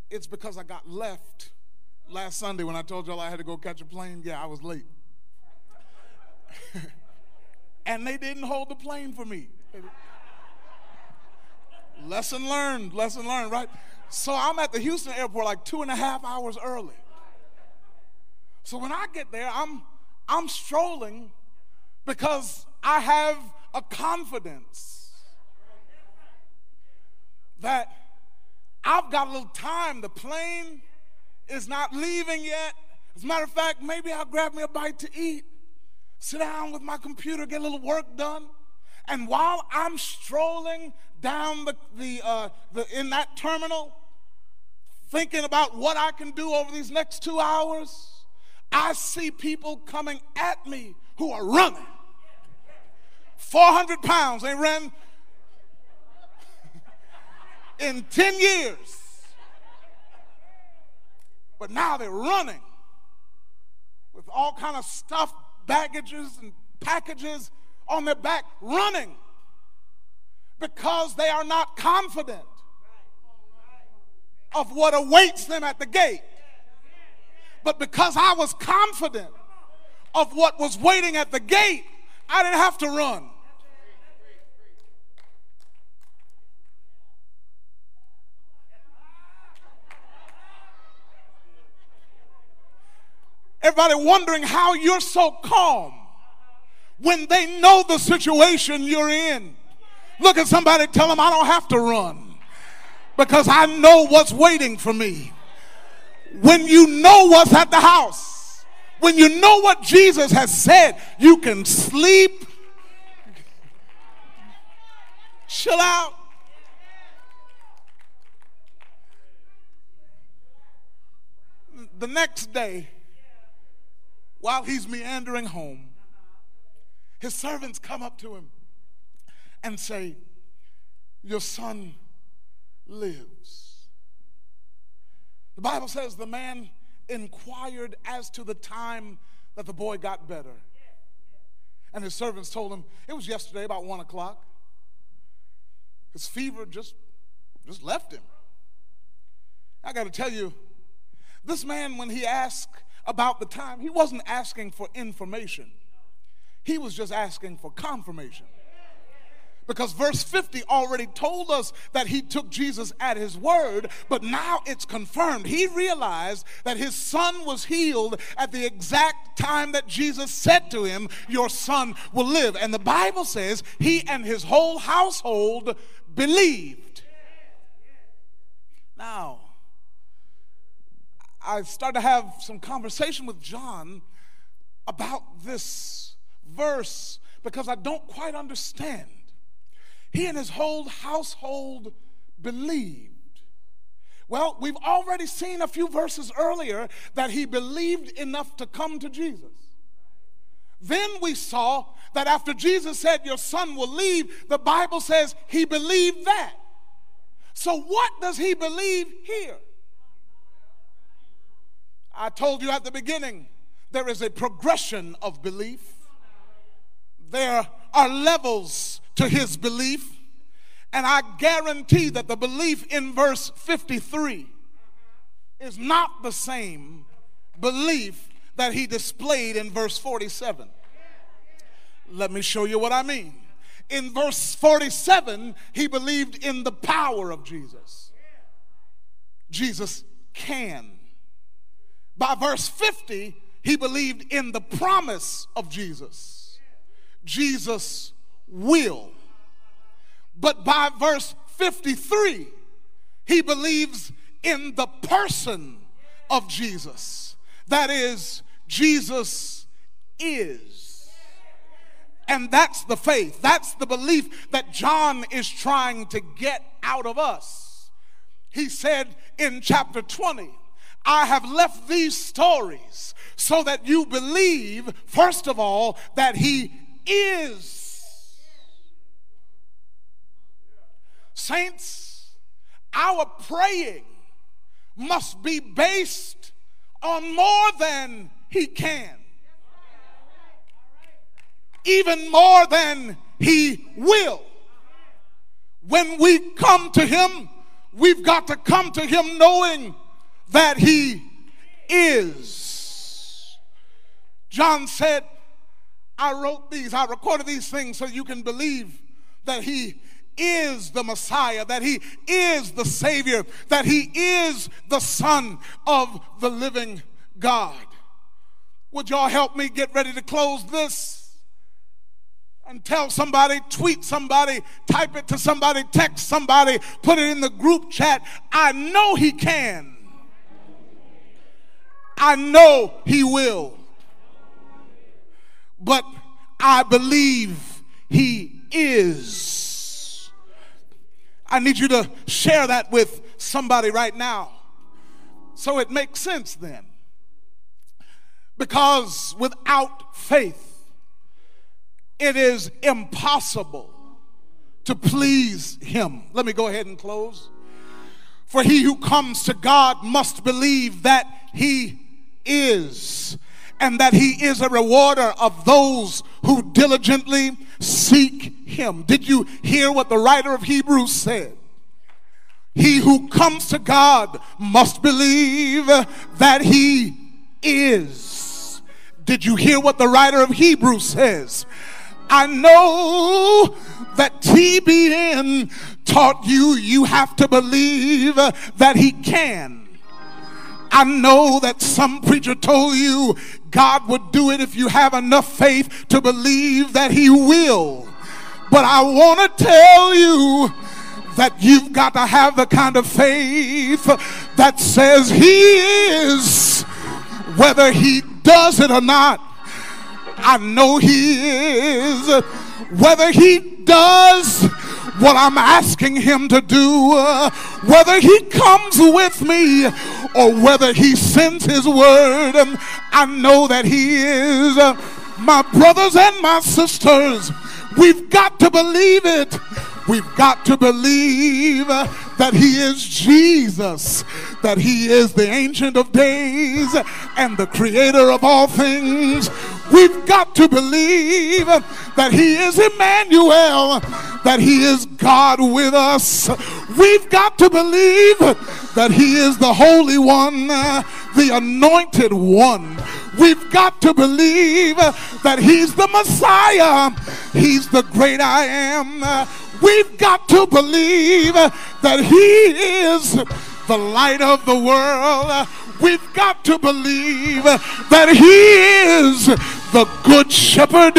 it's because I got left last Sunday when I told y'all I had to go catch a plane. Yeah, I was late. and they didn't hold the plane for me. lesson learned, lesson learned, right? So I'm at the Houston airport like two and a half hours early. So when I get there, I'm I'm strolling because I have a confidence that I've got a little time. The plane is not leaving yet. As a matter of fact, maybe I'll grab me a bite to eat, sit down with my computer, get a little work done. And while I'm strolling down the, the, uh, the in that terminal, thinking about what I can do over these next two hours, I see people coming at me who are running. 400 pounds. They ran in 10 years. But now they're running with all kind of stuff, baggages and packages on their back, running because they are not confident of what awaits them at the gate. But because I was confident of what was waiting at the gate, I didn't have to run. Everybody wondering how you're so calm when they know the situation you're in. Look at somebody, tell them I don't have to run because I know what's waiting for me. When you know what's at the house, when you know what Jesus has said, you can sleep, chill out. The next day, while he's meandering home, his servants come up to him and say, Your son lives. The Bible says the man inquired as to the time that the boy got better. And his servants told him it was yesterday about one o'clock. His fever just, just left him. I got to tell you, this man, when he asked about the time, he wasn't asking for information, he was just asking for confirmation. Because verse 50 already told us that he took Jesus at his word, but now it's confirmed. He realized that his son was healed at the exact time that Jesus said to him, Your son will live. And the Bible says he and his whole household believed. Now, I started to have some conversation with John about this verse because I don't quite understand. He and his whole household believed. Well, we've already seen a few verses earlier that he believed enough to come to Jesus. Then we saw that after Jesus said, Your son will leave, the Bible says he believed that. So, what does he believe here? I told you at the beginning, there is a progression of belief. There are levels to his belief. And I guarantee that the belief in verse 53 is not the same belief that he displayed in verse 47. Let me show you what I mean. In verse 47, he believed in the power of Jesus. Jesus can by verse 50, he believed in the promise of Jesus. Jesus will. But by verse 53, he believes in the person of Jesus. That is, Jesus is. And that's the faith, that's the belief that John is trying to get out of us. He said in chapter 20, I have left these stories so that you believe, first of all, that He is. Saints, our praying must be based on more than He can, even more than He will. When we come to Him, we've got to come to Him knowing that he is. John said, I wrote these, I recorded these things so you can believe that he is the Messiah, that he is the Savior, that he is the Son of the living God. Would y'all help me get ready to close this? and tell somebody, tweet somebody, type it to somebody, text somebody, put it in the group chat. I know he can. I know he will. But I believe he is. I need you to share that with somebody right now. So it makes sense then. Because without faith, it is impossible to please him. Let me go ahead and close. For he who comes to God must believe that he is, and that he is a rewarder of those who diligently seek him. Did you hear what the writer of Hebrews said? He who comes to God must believe that he is. Did you hear what the writer of Hebrews says? I know that TBN taught you you have to believe that he can. I know that some preacher told you God would do it if you have enough faith to believe that he will. But I want to tell you that you've got to have the kind of faith that says he is, whether he does it or not. I know He is. Whether He does what I'm asking Him to do, whether He comes with me or whether He sends His word, I know that He is. My brothers and my sisters, we've got to believe it. We've got to believe that He is Jesus, that He is the Ancient of Days and the Creator of all things. We've got to believe that He is Emmanuel, that He is God with us. We've got to believe that He is the Holy One, the Anointed One. We've got to believe that He's the Messiah, He's the great I am. We've got to believe that He is the light of the world. We've got to believe that He is the Good Shepherd,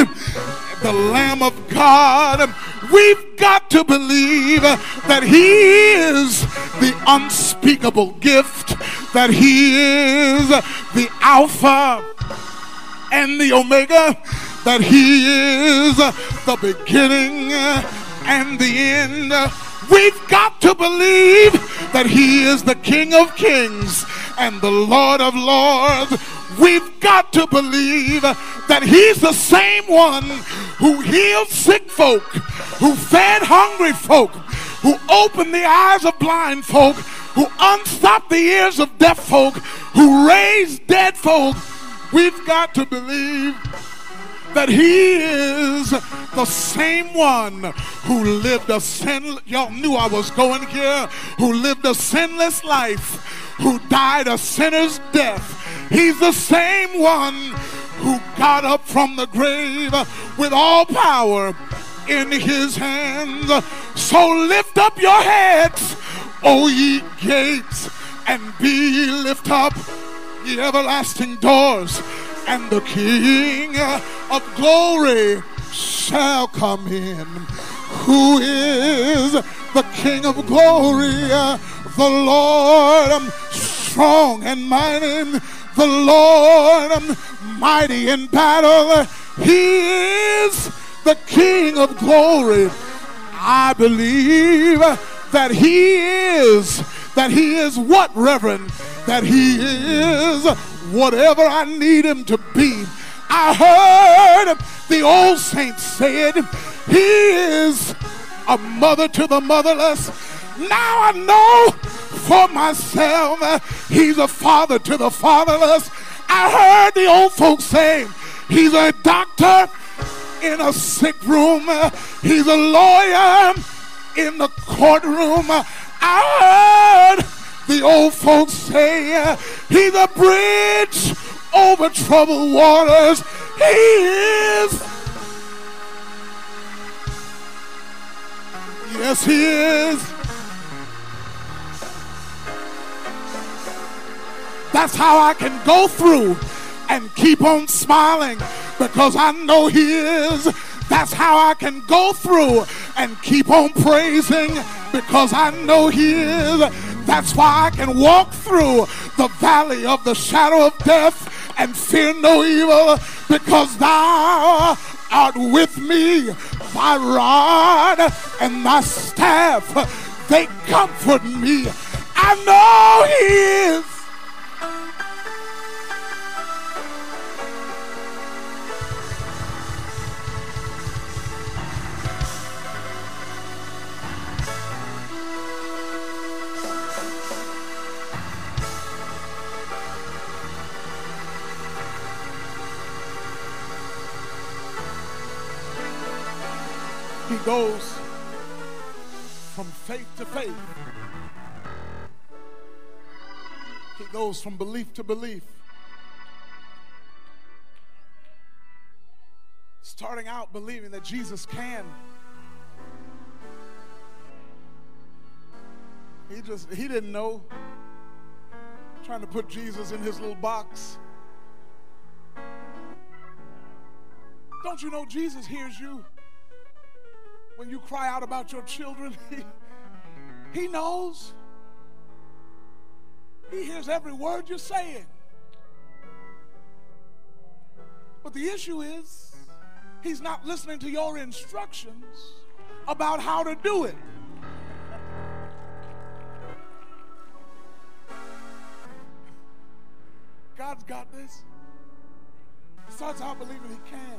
the Lamb of God. We've got to believe that He is the unspeakable gift, that He is the Alpha and the Omega, that He is the beginning and the end. We've got to believe that He is the King of Kings and the Lord of Lords. We've got to believe that He's the same one who healed sick folk, who fed hungry folk, who opened the eyes of blind folk, who unstopped the ears of deaf folk, who raised dead folk. We've got to believe that he is the same one who lived a sin y'all knew I was going here who lived a sinless life who died a sinner's death. He's the same one who got up from the grave with all power in his hands. So lift up your heads o ye gates and be lift up ye everlasting doors and the King of glory shall come in. Who is the King of glory? The Lord um, strong and mighty, the Lord um, mighty in battle. He is the King of glory. I believe that He is, that He is what, Reverend? That He is whatever I need him to be. I heard the old saints say it. He is a mother to the motherless. Now I know for myself uh, he's a father to the fatherless. I heard the old folks say he's a doctor in a sick room. Uh, he's a lawyer in the courtroom. I heard the old folks say he's a bridge over troubled waters. He is. Yes, he is. That's how I can go through and keep on smiling because I know he is That's how I can go through and keep on praising because I know He is. That's why I can walk through the valley of the shadow of death and fear no evil because Thou art with me. Thy rod and thy staff, they comfort me. I know He is. Goes from faith to faith. He goes from belief to belief. Starting out believing that Jesus can. He just, he didn't know. Trying to put Jesus in his little box. Don't you know Jesus hears you? When you cry out about your children, he, he knows. He hears every word you're saying. But the issue is, he's not listening to your instructions about how to do it. God's got this. He starts out believing he can.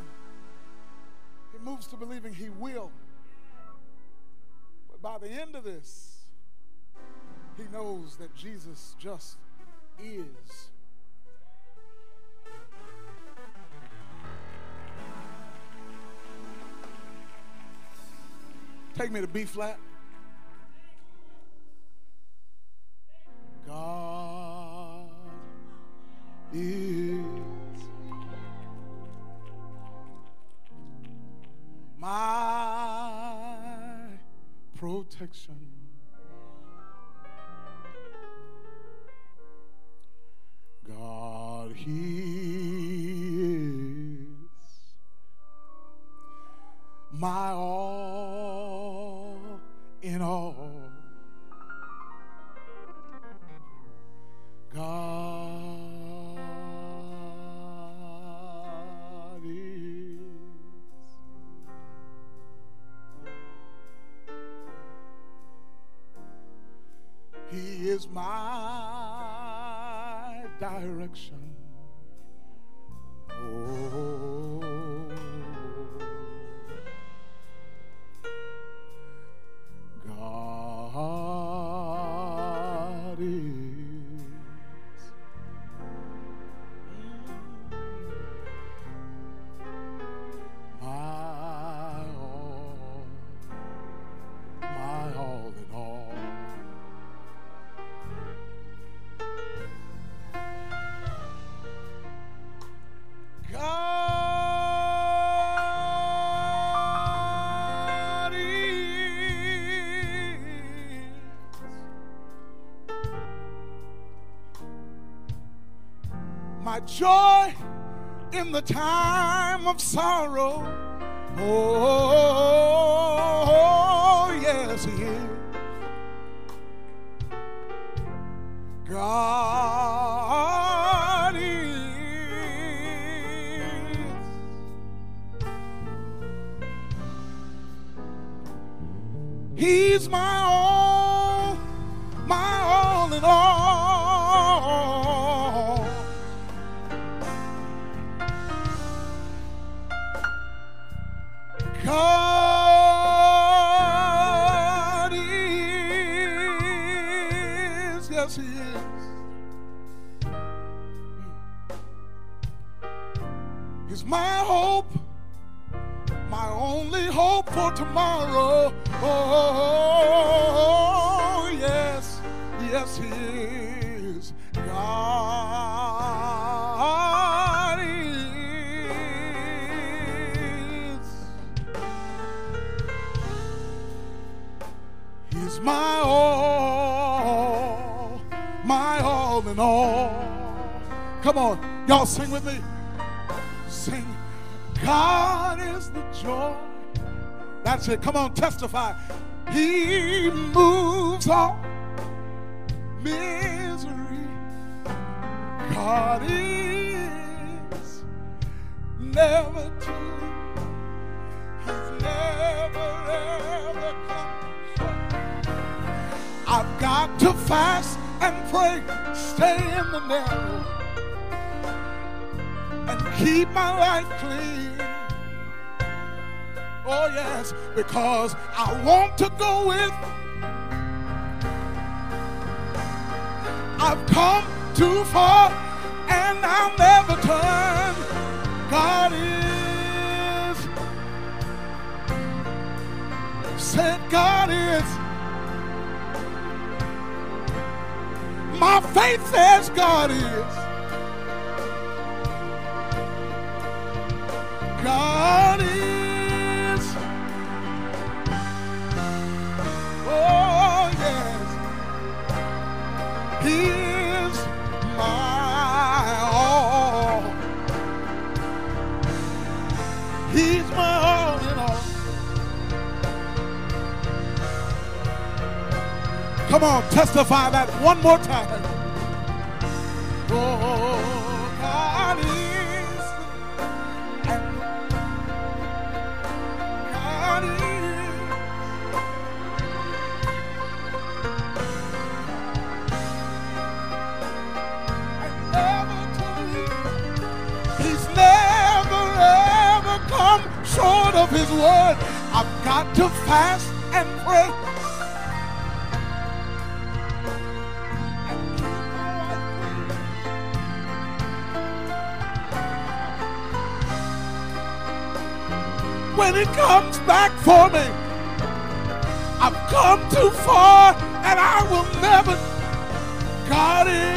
He moves to believing he will by the end of this, he knows that Jesus just is. Take me to B flat. Joy in the time of sorrow. Oh, yes, He is. God is. He's my tomorrow. Oh, oh, oh, oh, yes, yes, He is. God is. He's my all, my all in all. Come on, y'all sing with me. Sing. God is the joy. That's it. Come on, testify. He moves all misery. God is never too. He's never ever come. I've got to fast and pray, stay in the narrow, and keep my life clean. Oh, yes, because I want to go with. I've come too far and I'll never turn. God is. Said God is. My faith says God is. God Come on, testify that one more time. Oh, God is. God is. Never. He's never ever come short of his word. I've got to fast When he comes back for me, I've come too far and I will never. God is.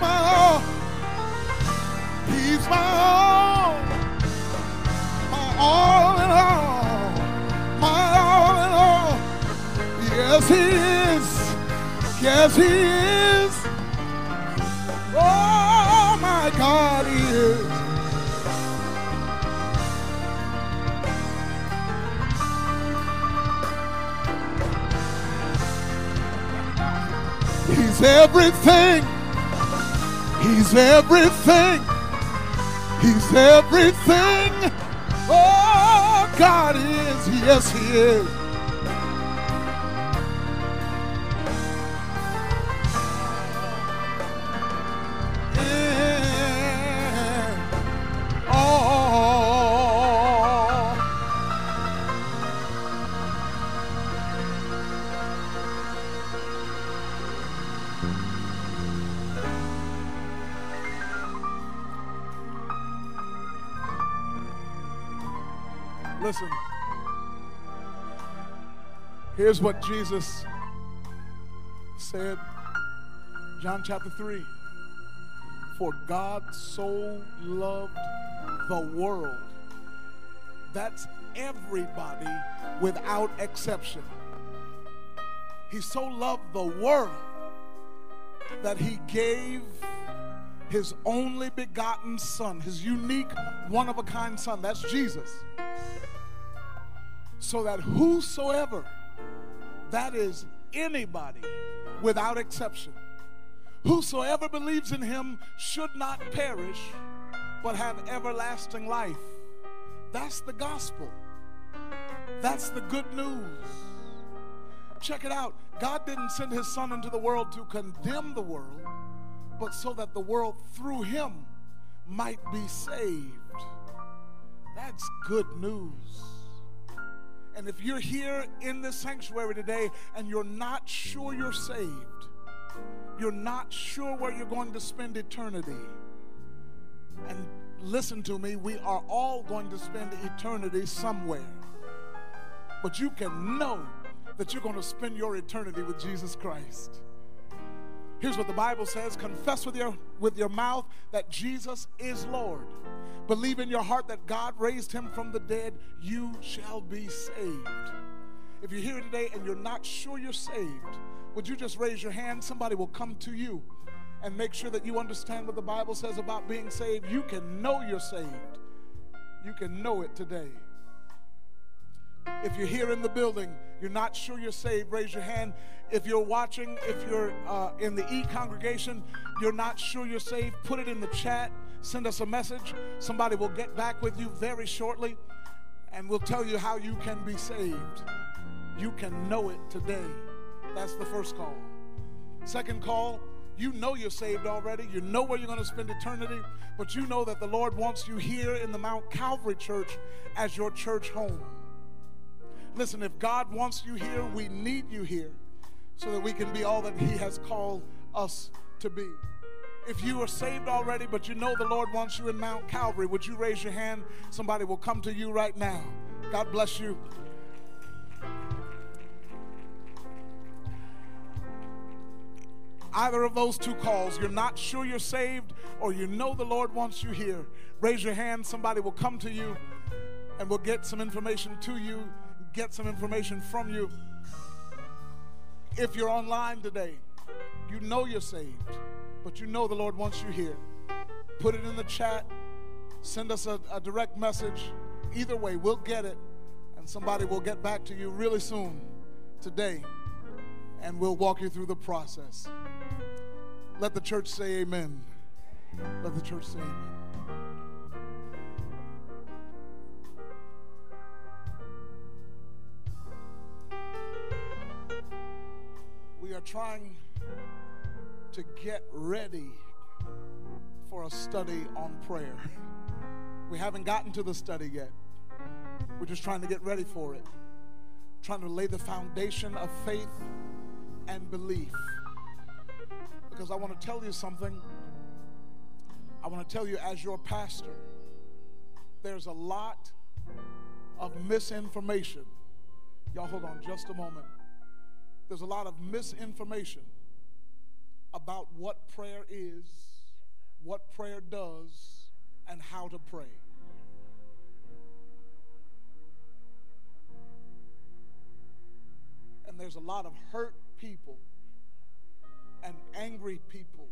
My all. He's my all. My all in all. My all in all. Yes, He is. Yes, He is. Oh, my God, He is. He's everything. He's everything. He's everything. Oh, God is. Yes, He is. Here's what Jesus said. John chapter 3. For God so loved the world. That's everybody without exception. He so loved the world that he gave his only begotten son, his unique, one of a kind son. That's Jesus. So that whosoever, that is anybody without exception, whosoever believes in him should not perish, but have everlasting life. That's the gospel. That's the good news. Check it out. God didn't send his son into the world to condemn the world, but so that the world through him might be saved. That's good news. And if you're here in this sanctuary today and you're not sure you're saved, you're not sure where you're going to spend eternity, and listen to me, we are all going to spend eternity somewhere. But you can know that you're going to spend your eternity with Jesus Christ. Here's what the Bible says confess with your, with your mouth that Jesus is Lord. Believe in your heart that God raised him from the dead, you shall be saved. If you're here today and you're not sure you're saved, would you just raise your hand? Somebody will come to you and make sure that you understand what the Bible says about being saved. You can know you're saved, you can know it today. If you're here in the building, you're not sure you're saved, raise your hand. If you're watching, if you're uh, in the e congregation, you're not sure you're saved, put it in the chat. Send us a message. Somebody will get back with you very shortly and we'll tell you how you can be saved. You can know it today. That's the first call. Second call, you know you're saved already. You know where you're going to spend eternity, but you know that the Lord wants you here in the Mount Calvary Church as your church home. Listen, if God wants you here, we need you here so that we can be all that He has called us to be. If you are saved already, but you know the Lord wants you in Mount Calvary, would you raise your hand? Somebody will come to you right now. God bless you. Either of those two calls, you're not sure you're saved or you know the Lord wants you here. Raise your hand. Somebody will come to you and we'll get some information to you, get some information from you. If you're online today, you know you're saved, but you know the Lord wants you here. Put it in the chat, send us a, a direct message. Either way, we'll get it, and somebody will get back to you really soon today, and we'll walk you through the process. Let the church say amen. Let the church say amen. We are trying to get ready for a study on prayer. We haven't gotten to the study yet. We're just trying to get ready for it. Trying to lay the foundation of faith and belief. Because I want to tell you something. I want to tell you, as your pastor, there's a lot of misinformation. Y'all, hold on just a moment. There's a lot of misinformation about what prayer is, what prayer does, and how to pray. And there's a lot of hurt people and angry people.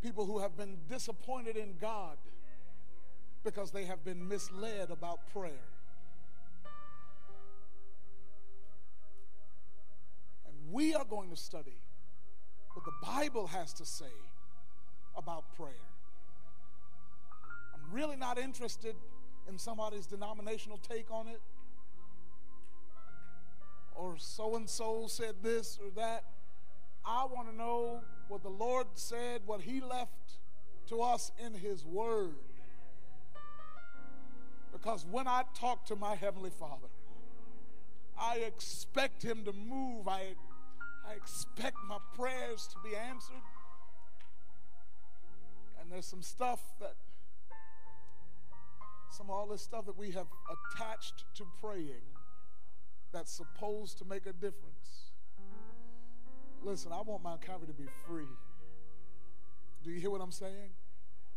People who have been disappointed in God because they have been misled about prayer. We are going to study what the Bible has to say about prayer. I'm really not interested in somebody's denominational take on it or so and so said this or that. I want to know what the Lord said, what He left to us in His Word. Because when I talk to my Heavenly Father, I expect Him to move. I, I expect my prayers to be answered. And there's some stuff that, some of all this stuff that we have attached to praying that's supposed to make a difference. Listen, I want Mount Calvary to be free. Do you hear what I'm saying?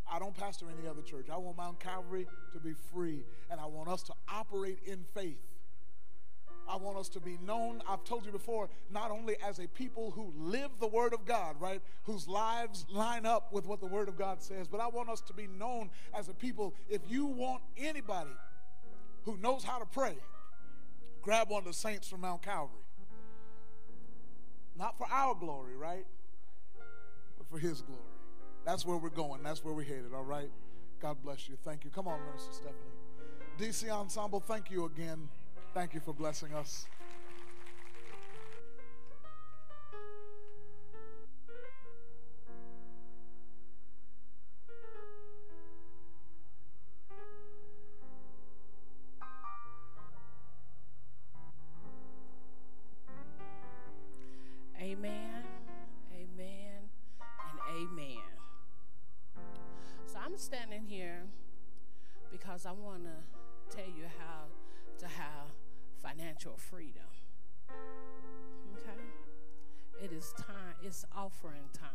I don't pastor any other church. I want Mount Calvary to be free, and I want us to operate in faith. I want us to be known, I've told you before, not only as a people who live the Word of God, right? Whose lives line up with what the Word of God says, but I want us to be known as a people. If you want anybody who knows how to pray, grab one of the saints from Mount Calvary. Not for our glory, right? But for His glory. That's where we're going. That's where we're headed, all right? God bless you. Thank you. Come on, Minister Stephanie. DC Ensemble, thank you again. Thank you for blessing us. Amen, amen, and amen. So I'm standing here because I want to tell you how to have financial freedom. Okay? It is time, it's offering time.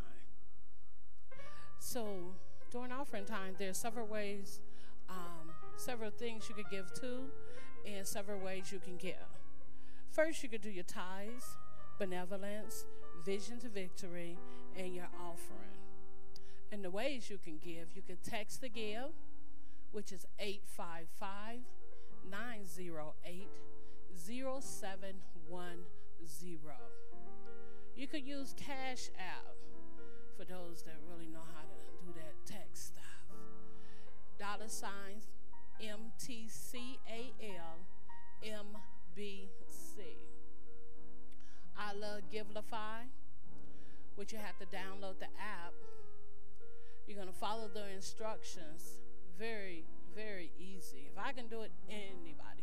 So during offering time, there's several ways, um, several things you could give to, and several ways you can give. First, you could do your tithes, benevolence, vision to victory, and your offering. And the ways you can give, you can text the give, which is 855 908 0710. You could use Cash App for those that really know how to do that text stuff. Dollar signs MTCAL MBC. I love Givelify, which you have to download the app. You're going to follow the instructions. Very, very easy. If I can do it, anybody.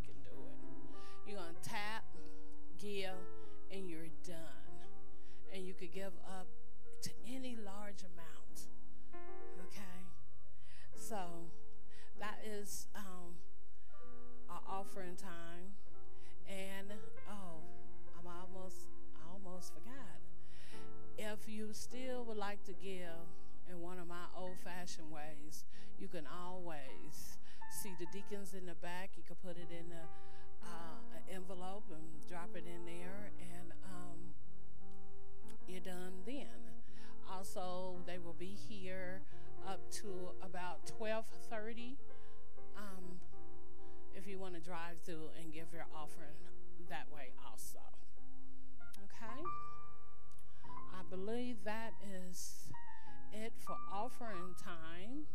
You're going to tap, give, and you're done. And you could give up to any large amount. Okay? So that is um, our offering time. And oh, I'm almost I almost forgot. If you still would like to give in one of my old-fashioned ways, you can always see the deacons in the back. You can put it in the uh, envelope and drop it in there, and um, you're done then. Also, they will be here up to about 12:30. Um, if you want to drive through and give your offering that way, also. Okay. I believe that is it for offering time.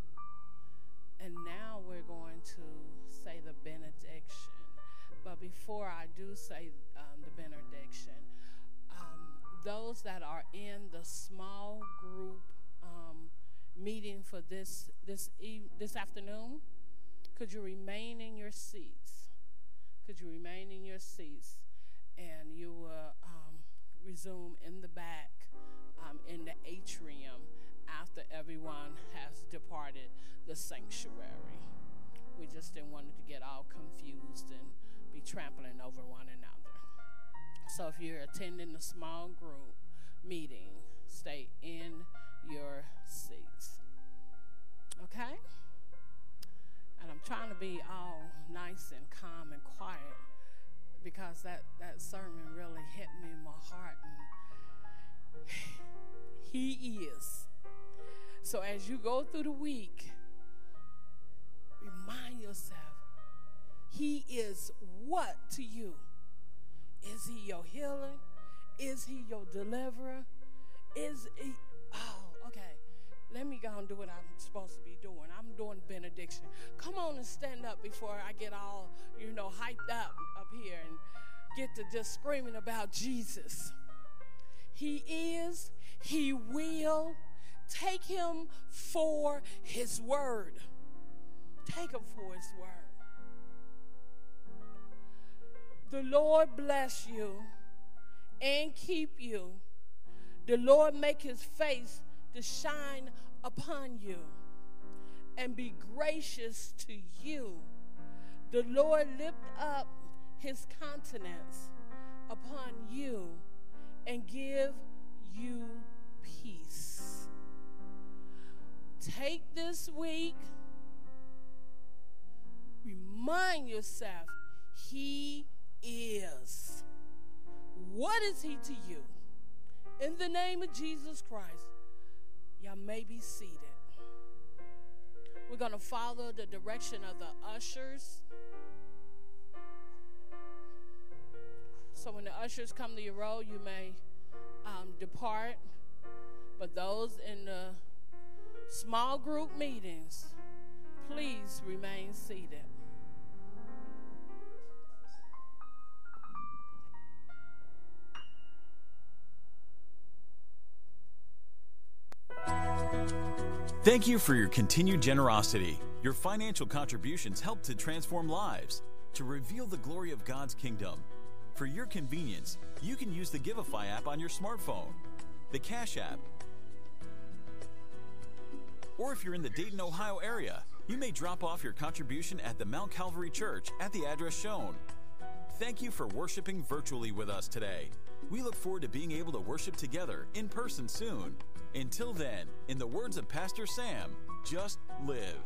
And now we're going to say the benediction. But before I do say um, the benediction, um, those that are in the small group um, meeting for this this this afternoon, could you remain in your seats? Could you remain in your seats, and you will um, resume in the back um, in the atrium after everyone has departed the sanctuary. We just didn't want to get all confused and be trampling over one another. So if you're attending a small group meeting, stay in your seats. Okay? And I'm trying to be all nice and calm and quiet because that, that sermon really hit me in my heart. And he is. So as you go through the week, remind yourself he is what to you? Is he your healer? Is he your deliverer? Is he, oh, okay. Let me go and do what I'm supposed to be doing. I'm doing benediction. Come on and stand up before I get all, you know, hyped up up here and get to just screaming about Jesus. He is, he will. Take him for his word. Take him for his word. The Lord bless you and keep you. The Lord make his face to shine upon you and be gracious to you. The Lord lift up his countenance upon you and give you peace. Take this week, remind yourself, He is. What is He to you? In the name of Jesus Christ, y'all may be seated. We're going to follow the direction of the ushers. So when the ushers come to your row, you may um, depart. But those in the small group meetings, please remain seated. Thank you for your continued generosity. Your financial contributions help to transform lives, to reveal the glory of God's kingdom. For your convenience, you can use the Givelify app on your smartphone, the Cash app, or if you're in the Dayton, Ohio area, you may drop off your contribution at the Mount Calvary Church at the address shown. Thank you for worshiping virtually with us today. We look forward to being able to worship together in person soon. Until then, in the words of Pastor Sam, just live.